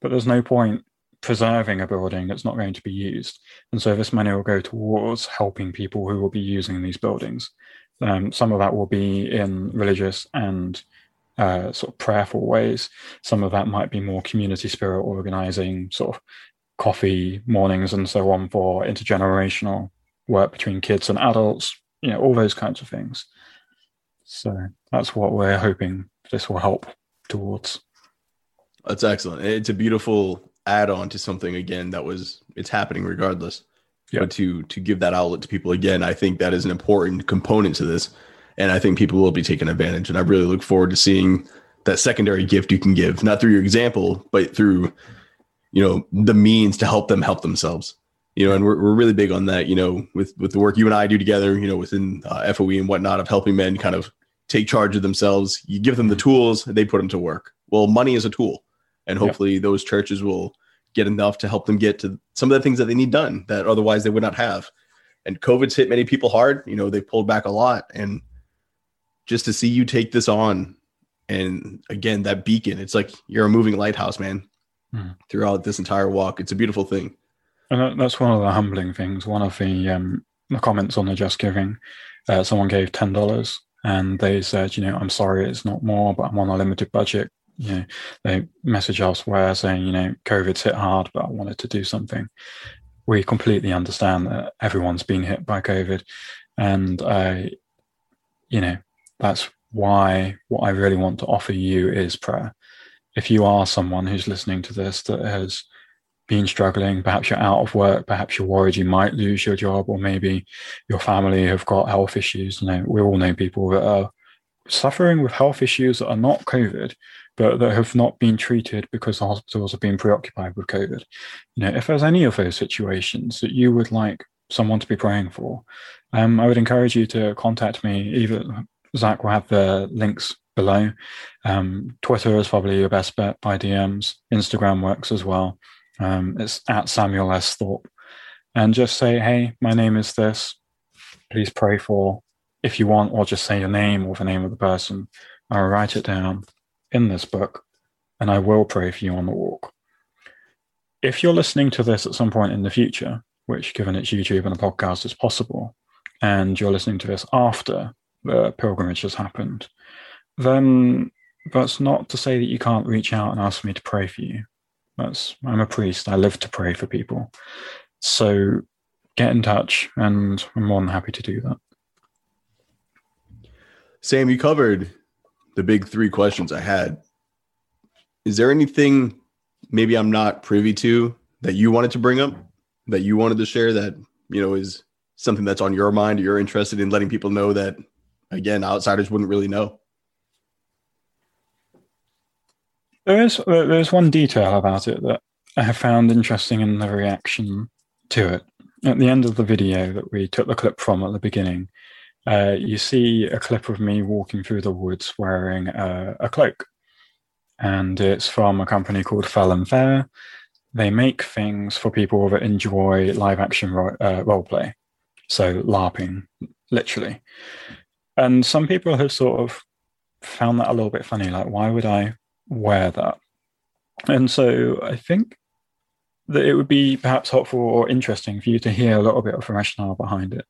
But there's no point preserving a building that's not going to be used. And so this money will go towards helping people who will be using these buildings. Um, some of that will be in religious and uh, sort of prayerful ways. Some of that might be more community spirit organizing, sort of coffee mornings and so on for intergenerational work between kids and adults, you know, all those kinds of things. So that's what we're hoping this will help towards. That's excellent. It's a beautiful add-on to something again that was it's happening regardless. Yeah. But to to give that outlet to people again, I think that is an important component to this. And I think people will be taking advantage. And I really look forward to seeing that secondary gift you can give, not through your example, but through, you know, the means to help them help themselves you know, and we're, we're really big on that, you know, with, with the work you and I do together, you know, within uh, FOE and whatnot of helping men kind of take charge of themselves. You give them the tools, they put them to work. Well, money is a tool, and hopefully yep. those churches will get enough to help them get to some of the things that they need done that otherwise they would not have. And COVID's hit many people hard. You know, they pulled back a lot, and just to see you take this on, and again, that beacon, it's like you're a moving lighthouse, man. Hmm. Throughout this entire walk, it's a beautiful thing. And that's one of the humbling things. One of the, um, the comments on the Just Giving, uh, someone gave ten dollars and they said, you know, I'm sorry, it's not more, but I'm on a limited budget. You know, they message elsewhere saying, you know, COVID's hit hard, but I wanted to do something. We completely understand that everyone's been hit by COVID, and I, you know, that's why what I really want to offer you is prayer. If you are someone who's listening to this that has been struggling, perhaps you're out of work, perhaps you're worried you might lose your job, or maybe your family have got health issues. You know, we all know people that are suffering with health issues that are not COVID, but that have not been treated because the hospitals have been preoccupied with COVID. You know, if there's any of those situations that you would like someone to be praying for, um, I would encourage you to contact me. Either Zac will have the links below. Um, Twitter is probably your best bet by DMs. Instagram works as well. Um, it's at Samuel S. Thorp. And just say, hey, my name is this. Please pray for if you want, or just say your name or the name of the person. I'll write it down in this book, and I will pray for you on the walk. If you're listening to this at some point in the future, which, given it's YouTube and a podcast, is possible, and you're listening to this after the pilgrimage has happened, then that's not to say that you can't reach out and ask me to pray for you. That's I'm a priest. I live to pray for people. So get in touch, and I'm more than happy to do that. Sam, you covered the big three questions I had. Is there anything maybe I'm not privy to that you wanted to bring up, that you wanted to share that, you know, is something that's on your mind or you're interested in letting people know that, again, outsiders wouldn't really know? There is there's one detail about it that I have found interesting in the reaction to it. At the end of the video that we took the clip from at the beginning, uh, you see a clip of me walking through the woods wearing a, a cloak. And it's from a company called Fell Fair. They make things for people that enjoy live action ro- uh, role play. So, LARPing, literally. And some people have sort of found that a little bit funny. Like, why would I wear that? And so I think that it would be perhaps helpful or interesting for you to hear a little bit of the rationale behind it.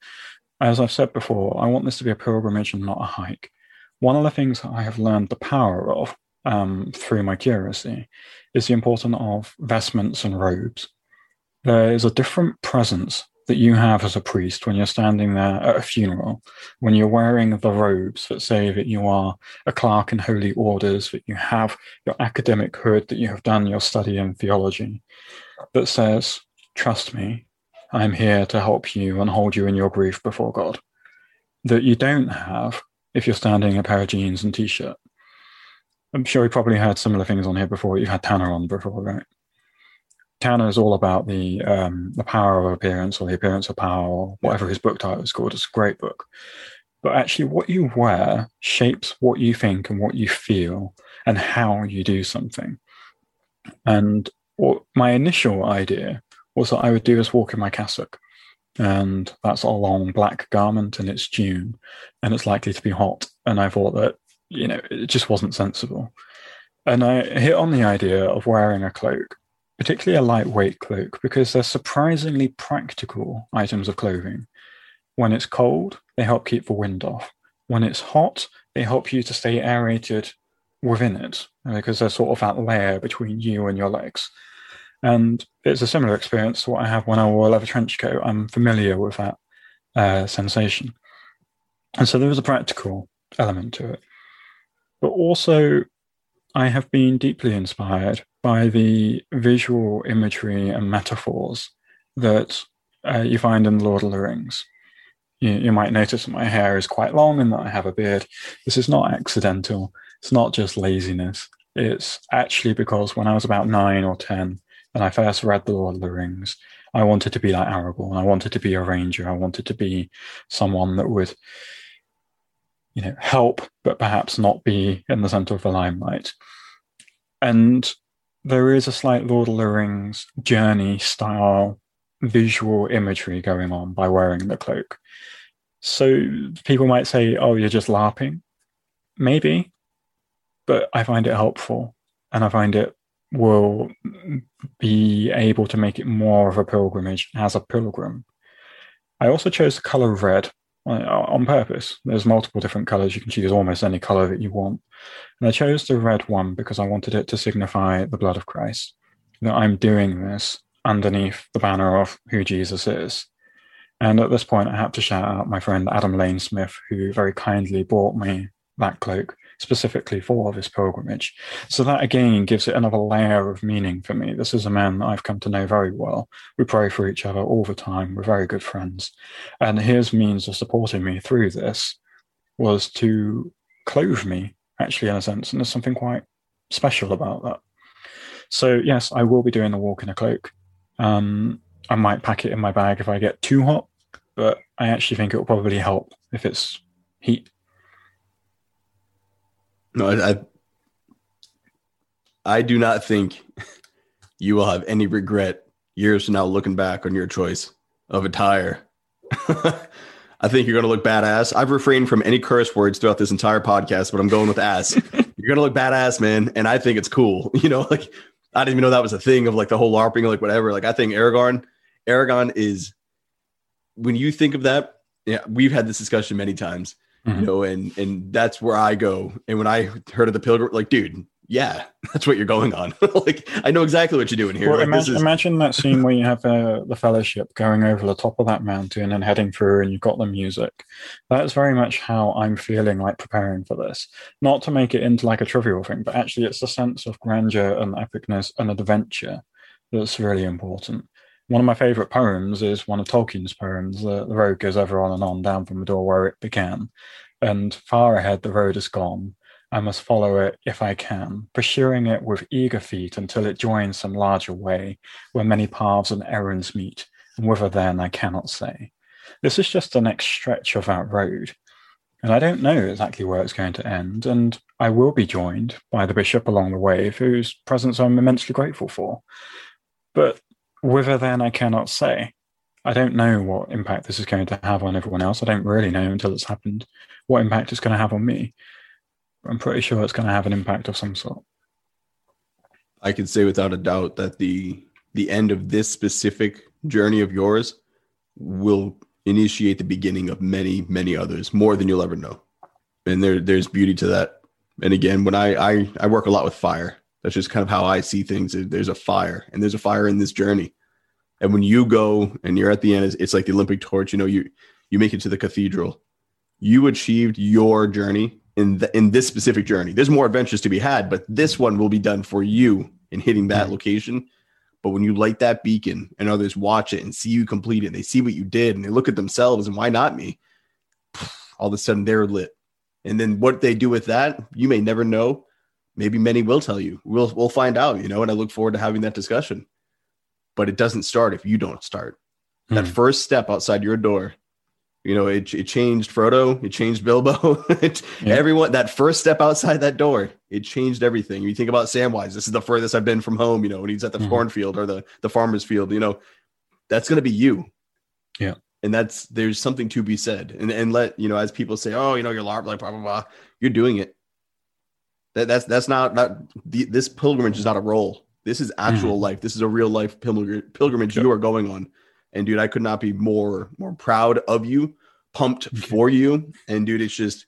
As I've said before, I want this to be a pilgrimage and not a hike. One of the things I have learned the power of um, through my curacy is the importance of vestments and robes. There is a different presence that you have as a priest when you're standing there at a funeral, when you're wearing the robes that say that you are a clerk in holy orders, that you have your academic hood, that you have done your study in theology, that says, Trust me, I'm here to help you and hold you in your grief before God. That you don't have if you're standing in a pair of jeans and t shirt. I'm sure you probably heard similar things on here before. You've had Tanner on before, right? Tanner is all about the um, the power of appearance or the appearance of power, or whatever his book title is called. It's a great book. But actually, what you wear shapes what you think and what you feel and how you do something. And my initial idea was that I would do is walk in my cassock. And that's a long black garment and it's June and it's likely to be hot. And I thought that, you know, it just wasn't sensible. And I hit on the idea of wearing a cloak, particularly a lightweight cloak, because they're surprisingly practical items of clothing. When it's cold, they help keep the wind off. When it's hot, they help you to stay aerated within it because they're sort of that layer between you and your legs. And it's a similar experience to what I have when I wore a leather trench coat. I'm familiar with that uh, sensation. And so there is a practical element to it. But also, I have been deeply inspired by the visual imagery and metaphors that uh, you find in Lord of the Rings. You, you might notice that my hair is quite long and that I have a beard. This is not accidental. It's not just laziness. It's actually because when I was about nine or 10, when I first read The Lord of the Rings, I wanted to be like Aragorn. I wanted to be a ranger. I wanted to be someone that would, you know, help, but perhaps not be in the center of the limelight. And there is a slight Lord of the Rings journey style visual imagery going on by wearing the cloak. So people might say, oh, you're just LARPing. Maybe, but I find it helpful and I find it will be able to make it more of a pilgrimage as a pilgrim. I also chose the color red on purpose. There's multiple different colors. You can choose almost any color that you want. And I chose the red one because I wanted it to signify the blood of Christ, that I'm doing this underneath the banner of who Jesus is. And at this point, I have to shout out my friend Adam Lane Smith, who very kindly bought me that cloak specifically for this pilgrimage. So that again gives it another layer of meaning for me. This is a man that I've come to know very well. We pray for each other all the time. We're very good friends. And his means of supporting me through this was to clothe me, actually, in a sense. And there's something quite special about that. So, yes, I will be doing the walk in a cloak. Um, I might pack it in my bag if I get too hot, but I actually think it will probably help if it's heat no, I, I do not think you will have any regret years from now looking back on your choice of attire. <laughs> I think you're going to look badass. I've refrained from any curse words throughout this entire podcast, but I'm going with ass. <laughs> you're going to look badass, man. And I think it's cool. <laughs> You know, like I didn't even know that was a thing of like the whole LARPing, like whatever. Like I think Aragorn Aragon is when you think of that. Yeah, we've had this discussion many times, Mhm. you know, and and that's where I go. And when I heard of the pilgrim, like, dude, yeah, <laughs> that's what you're going on. <laughs> like, I know exactly what you're doing here. Well, like, this imagine, is, imagine that scene <laughs> where you have uh, the fellowship going over the top of that mountain and heading through, and you've got the music. That's very much how I'm feeling like preparing for this. Not to make it into like a trivial thing, but actually, it's the sense of grandeur and epicness and adventure that's really important. One of my favorite poems is one of Tolkien's poems. The, the road goes ever on and on down from the door where it began. And far ahead, the road is gone. I must follow it if I can, pursuing it with eager feet until it joins some larger way where many paths and errands meet, and whither then I cannot say. This is just the next stretch of that road, and I don't know exactly where it's going to end, and I will be joined by the bishop along the way, whose presence I'm immensely grateful for. But whither then I cannot say. I don't know what impact this is going to have on everyone else. I don't really know until it's happened what impact it's going to have on me. I'm pretty sure it's going to have an impact of some sort. I can say without a doubt that the the end of this specific journey of yours will initiate the beginning of many many others more than you'll ever know and there there's beauty to that and again when I, I i work a lot with fire that's just kind of how i see things there's a fire and there's a fire in this journey and when you go and you're at the end it's, like the olympic torch you know you you make it to the cathedral you achieved your journey in the, in this specific journey there's more adventures to be had but this one will be done for you in hitting that location but when you light that beacon and others watch it and see you complete it, they see what you did and they look at themselves and why not me? All of a sudden they're lit. And then what they do with that, you may never know. Maybe many will tell you. We'll we'll find out, you know, and I look forward to having that discussion. But it doesn't start if you don't start. That Hmm. first step outside your door, you know, it, it changed Frodo, it changed Bilbo, <laughs> it, Yeah. everyone. That first step outside that door, it changed everything. You think about Samwise. This is the furthest I've been from home. You know, when he's at the Mhm. cornfield or the the farmer's field. You know, that's going to be you. Yeah. and that's there's something to be said. And and let you know, as people say, oh, you know, you're LARP, like blah blah blah. You're doing it. That that's that's not not the, this pilgrimage is not a role. This is actual life. This is a real life pilgrimage pilgrimage you are going on. And dude, I could not be more more proud of you, pumped Okay. for you. And dude, it's just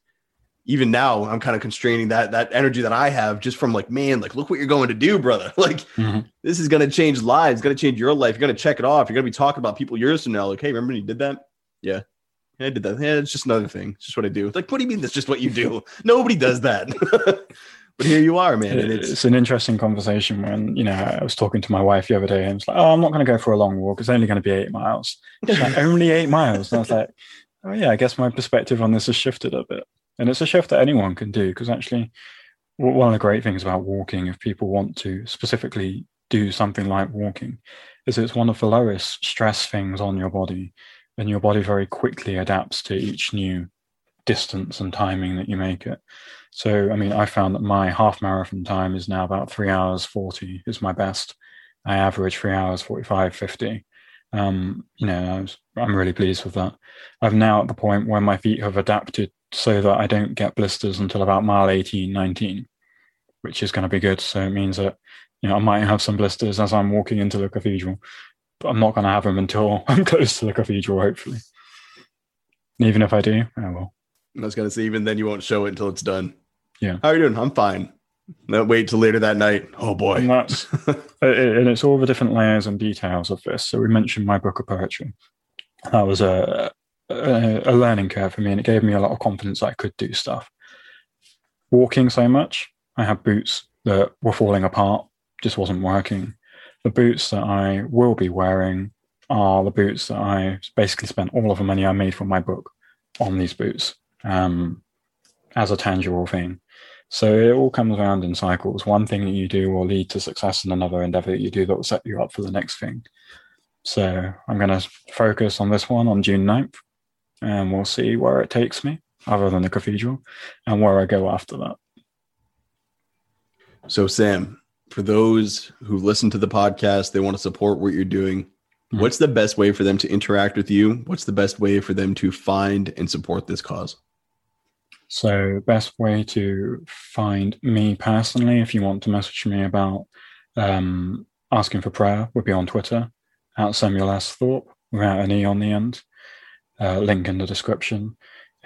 even now I'm kind of constraining that that energy that I have just from like, man, like look what you're going to do, brother. <laughs> Like Mhm. this is gonna change lives, it's gonna change your life. You're gonna check it off. You're gonna be talking about people years from now, like, hey, remember when you did that? Yeah. I did that. Yeah, it's just another thing. It's just what I do. Like, what do you mean that's just what you do? <laughs> Nobody does that. <laughs> but here you are, man. And it's, it's an interesting conversation when you know I was talking to my wife the other day and it's like, oh, I'm not going to go for a long walk. It's only going to be eight miles. Like, <laughs> only eight miles. And I was like, oh yeah, I guess my perspective on this has shifted a bit. And it's a shift that anyone can do because actually, one of the great things about walking, if people want to specifically do something like walking, is it's one of the lowest stress things on your body, and your body very quickly adapts to each new distance and timing that you make it. So, I mean, I found that my half marathon time is now about three hours 40 is my best. I average three hours 45, 50. Um, you know, I was, I'm really pleased with that. I'm now at the point where my feet have adapted so that I don't get blisters until about mile 18, 19, which is going to be good. So it means that, you know, I might have some blisters as I'm walking into the cathedral, but I'm not going to have them until <laughs> I'm close to the cathedral, hopefully. Even if I do, I will. I was gonna say, even then you won't show it until it's done. Yeah. How are you doing? I'm fine. No, wait till later that night. Oh And boy. that's <laughs> it- and it's all the different layers and details of this. So we mentioned my book of poetry. That was a, a a learning curve for me, and it gave me a lot of confidence that I could do stuff. Walking so much, I had boots that were falling apart, just wasn't working. The boots that I will be wearing are the boots that I basically spent all of the money I made from my book on these boots um, as a tangible thing. So it all comes around in cycles. One thing that you do will lead to success in another endeavor that you do that will set you up for the next thing. So I'm going to focus on this one on June 9th, and we'll see where it takes me, other than the cathedral, and where I go after that. So Sam, for those who listen to the podcast, they want to support what you're doing. Mhm. What's the best way for them to interact with you? What's the best way for them to find and support this cause? So, best way to find me personally, if you want to message me about um, asking for prayer, would be on Twitter. at Samuel S. Thorp without an E on the end. Uh, link in the description.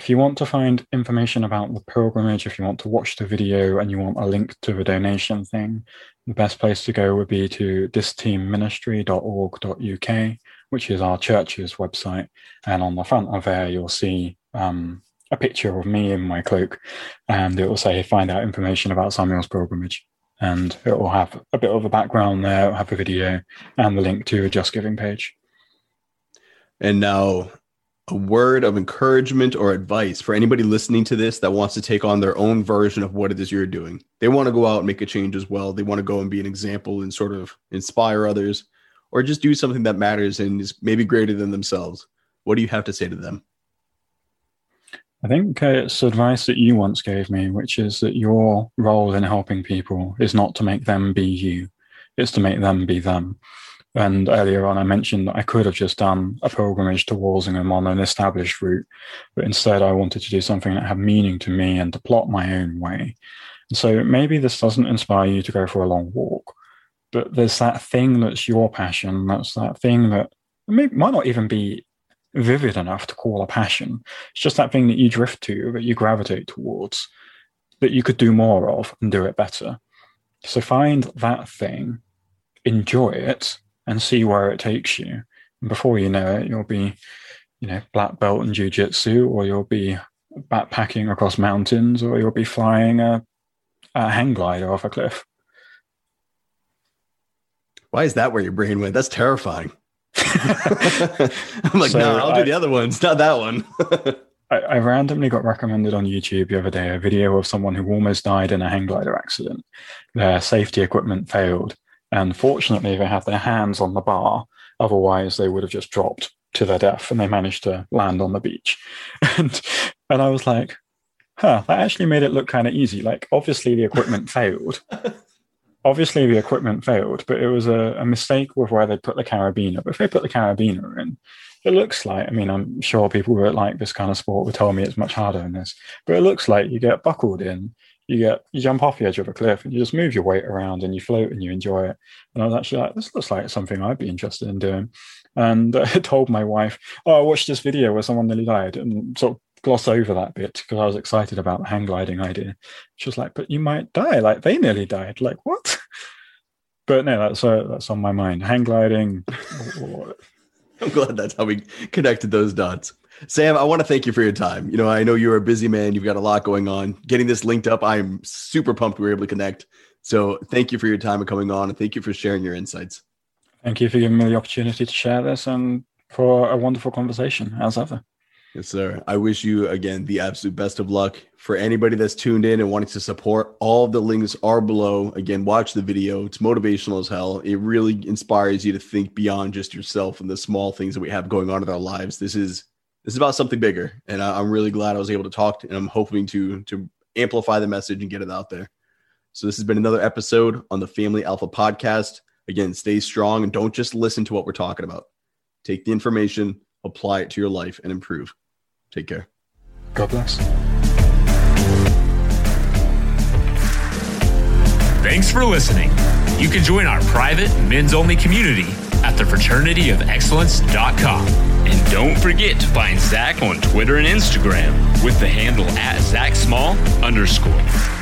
If you want to find information about the pilgrimage, if you want to watch the video and you want a link to the donation thing, the best place to go would be to dissteamministry.org.uk, which is our church's website. And on the front of there, you'll see um, a picture of me in my cloak, and it will say find out information about Samuel's pilgrimage. And it will have a bit of a background there, it'll have a video and the link to a Just Giving page. And now a word of encouragement or advice for anybody listening to this that wants to take on their own version of what it is you're doing. They want to go out and make a change as well. They want to go and be an example and sort of inspire others or just do something that matters and is maybe greater than themselves. What do you have to say to them? I think uh, it's advice that you once gave me, which is that your role in helping people is not to make them be you, it's to make them be them. And earlier on, I mentioned that I could have just done a pilgrimage to Walsingham on an established route, but instead I wanted to do something that had meaning to me and to plot my own way. And so maybe this doesn't inspire you to go for a long walk, but there's that thing that's your passion. That's that thing that maybe, might not even be vivid enough to call a passion. It's just that thing that you drift to, that you gravitate towards, that you could do more of and do it better. So find that thing, enjoy it, and see where it takes you. And before you know it, you'll be, you know, black belt in jujitsu, or you'll be backpacking across mountains, or you'll be flying a, a hang glider off a cliff. Why is that where your brain went? That's terrifying. <laughs> I'm like, so no, I'll I, do the other ones, not that one. <laughs> I, I, randomly got recommended on YouTube the other day a video of someone who almost died in a hang glider accident. Their safety equipment failed, and fortunately, they had their hands on the bar. Otherwise, they would have just dropped to their death, and they managed to land on the beach. <laughs> and and I was like, huh, that actually made it look kind of easy. Like, obviously, the equipment <laughs> failed. Obviously, the equipment failed, but it was a, a mistake with where they put the carabiner. But if they put the carabiner in, it looks like, I mean, I'm sure people who like this kind of sport would tell me it's much harder than this, but it looks like you get buckled in you get you jump off the edge of a cliff and you just move your weight around and you float and you enjoy it. And I was actually like, this looks like something I'd be interested in doing. And <laughs> I told my wife, oh, I watched this video where someone nearly died and sort of gloss over that bit because I was excited about the hang gliding idea. She was like, but you might die. Like they nearly died. Like what? <laughs> But no, that's uh, that's on my mind. Hang gliding. <laughs> I'm glad that's how we connected those dots. Sam, I want to thank you for your time. You know, I know you're a busy man. You've got a lot going on. Getting this linked up, I'm super pumped we were able to connect. So thank you for your time and coming on, and thank you for sharing your insights. Thank you for giving me the opportunity to share this and for a wonderful conversation, as ever. Yes, sir. I wish you again the absolute best of luck. For anybody that's tuned in and wanting to support, all the links are below. Again, watch the video. It's motivational as hell. It really inspires you to think beyond just yourself and the small things that we have going on in our lives. This is this is about something bigger, and I, am really glad I was able to talk, and I'm hoping to to amplify the message and get it out there. So this has been another episode on the Family Alpha Podcast. Again, stay strong and don't just listen to what we're talking about. Take the information, apply it to your life, and improve. Take care. God bless. Thanks for listening. You can join our private men's only community at thefraternityofexcellence.com. And don't forget to find Zac on Twitter and Instagram with the handle at Zac Small underscore.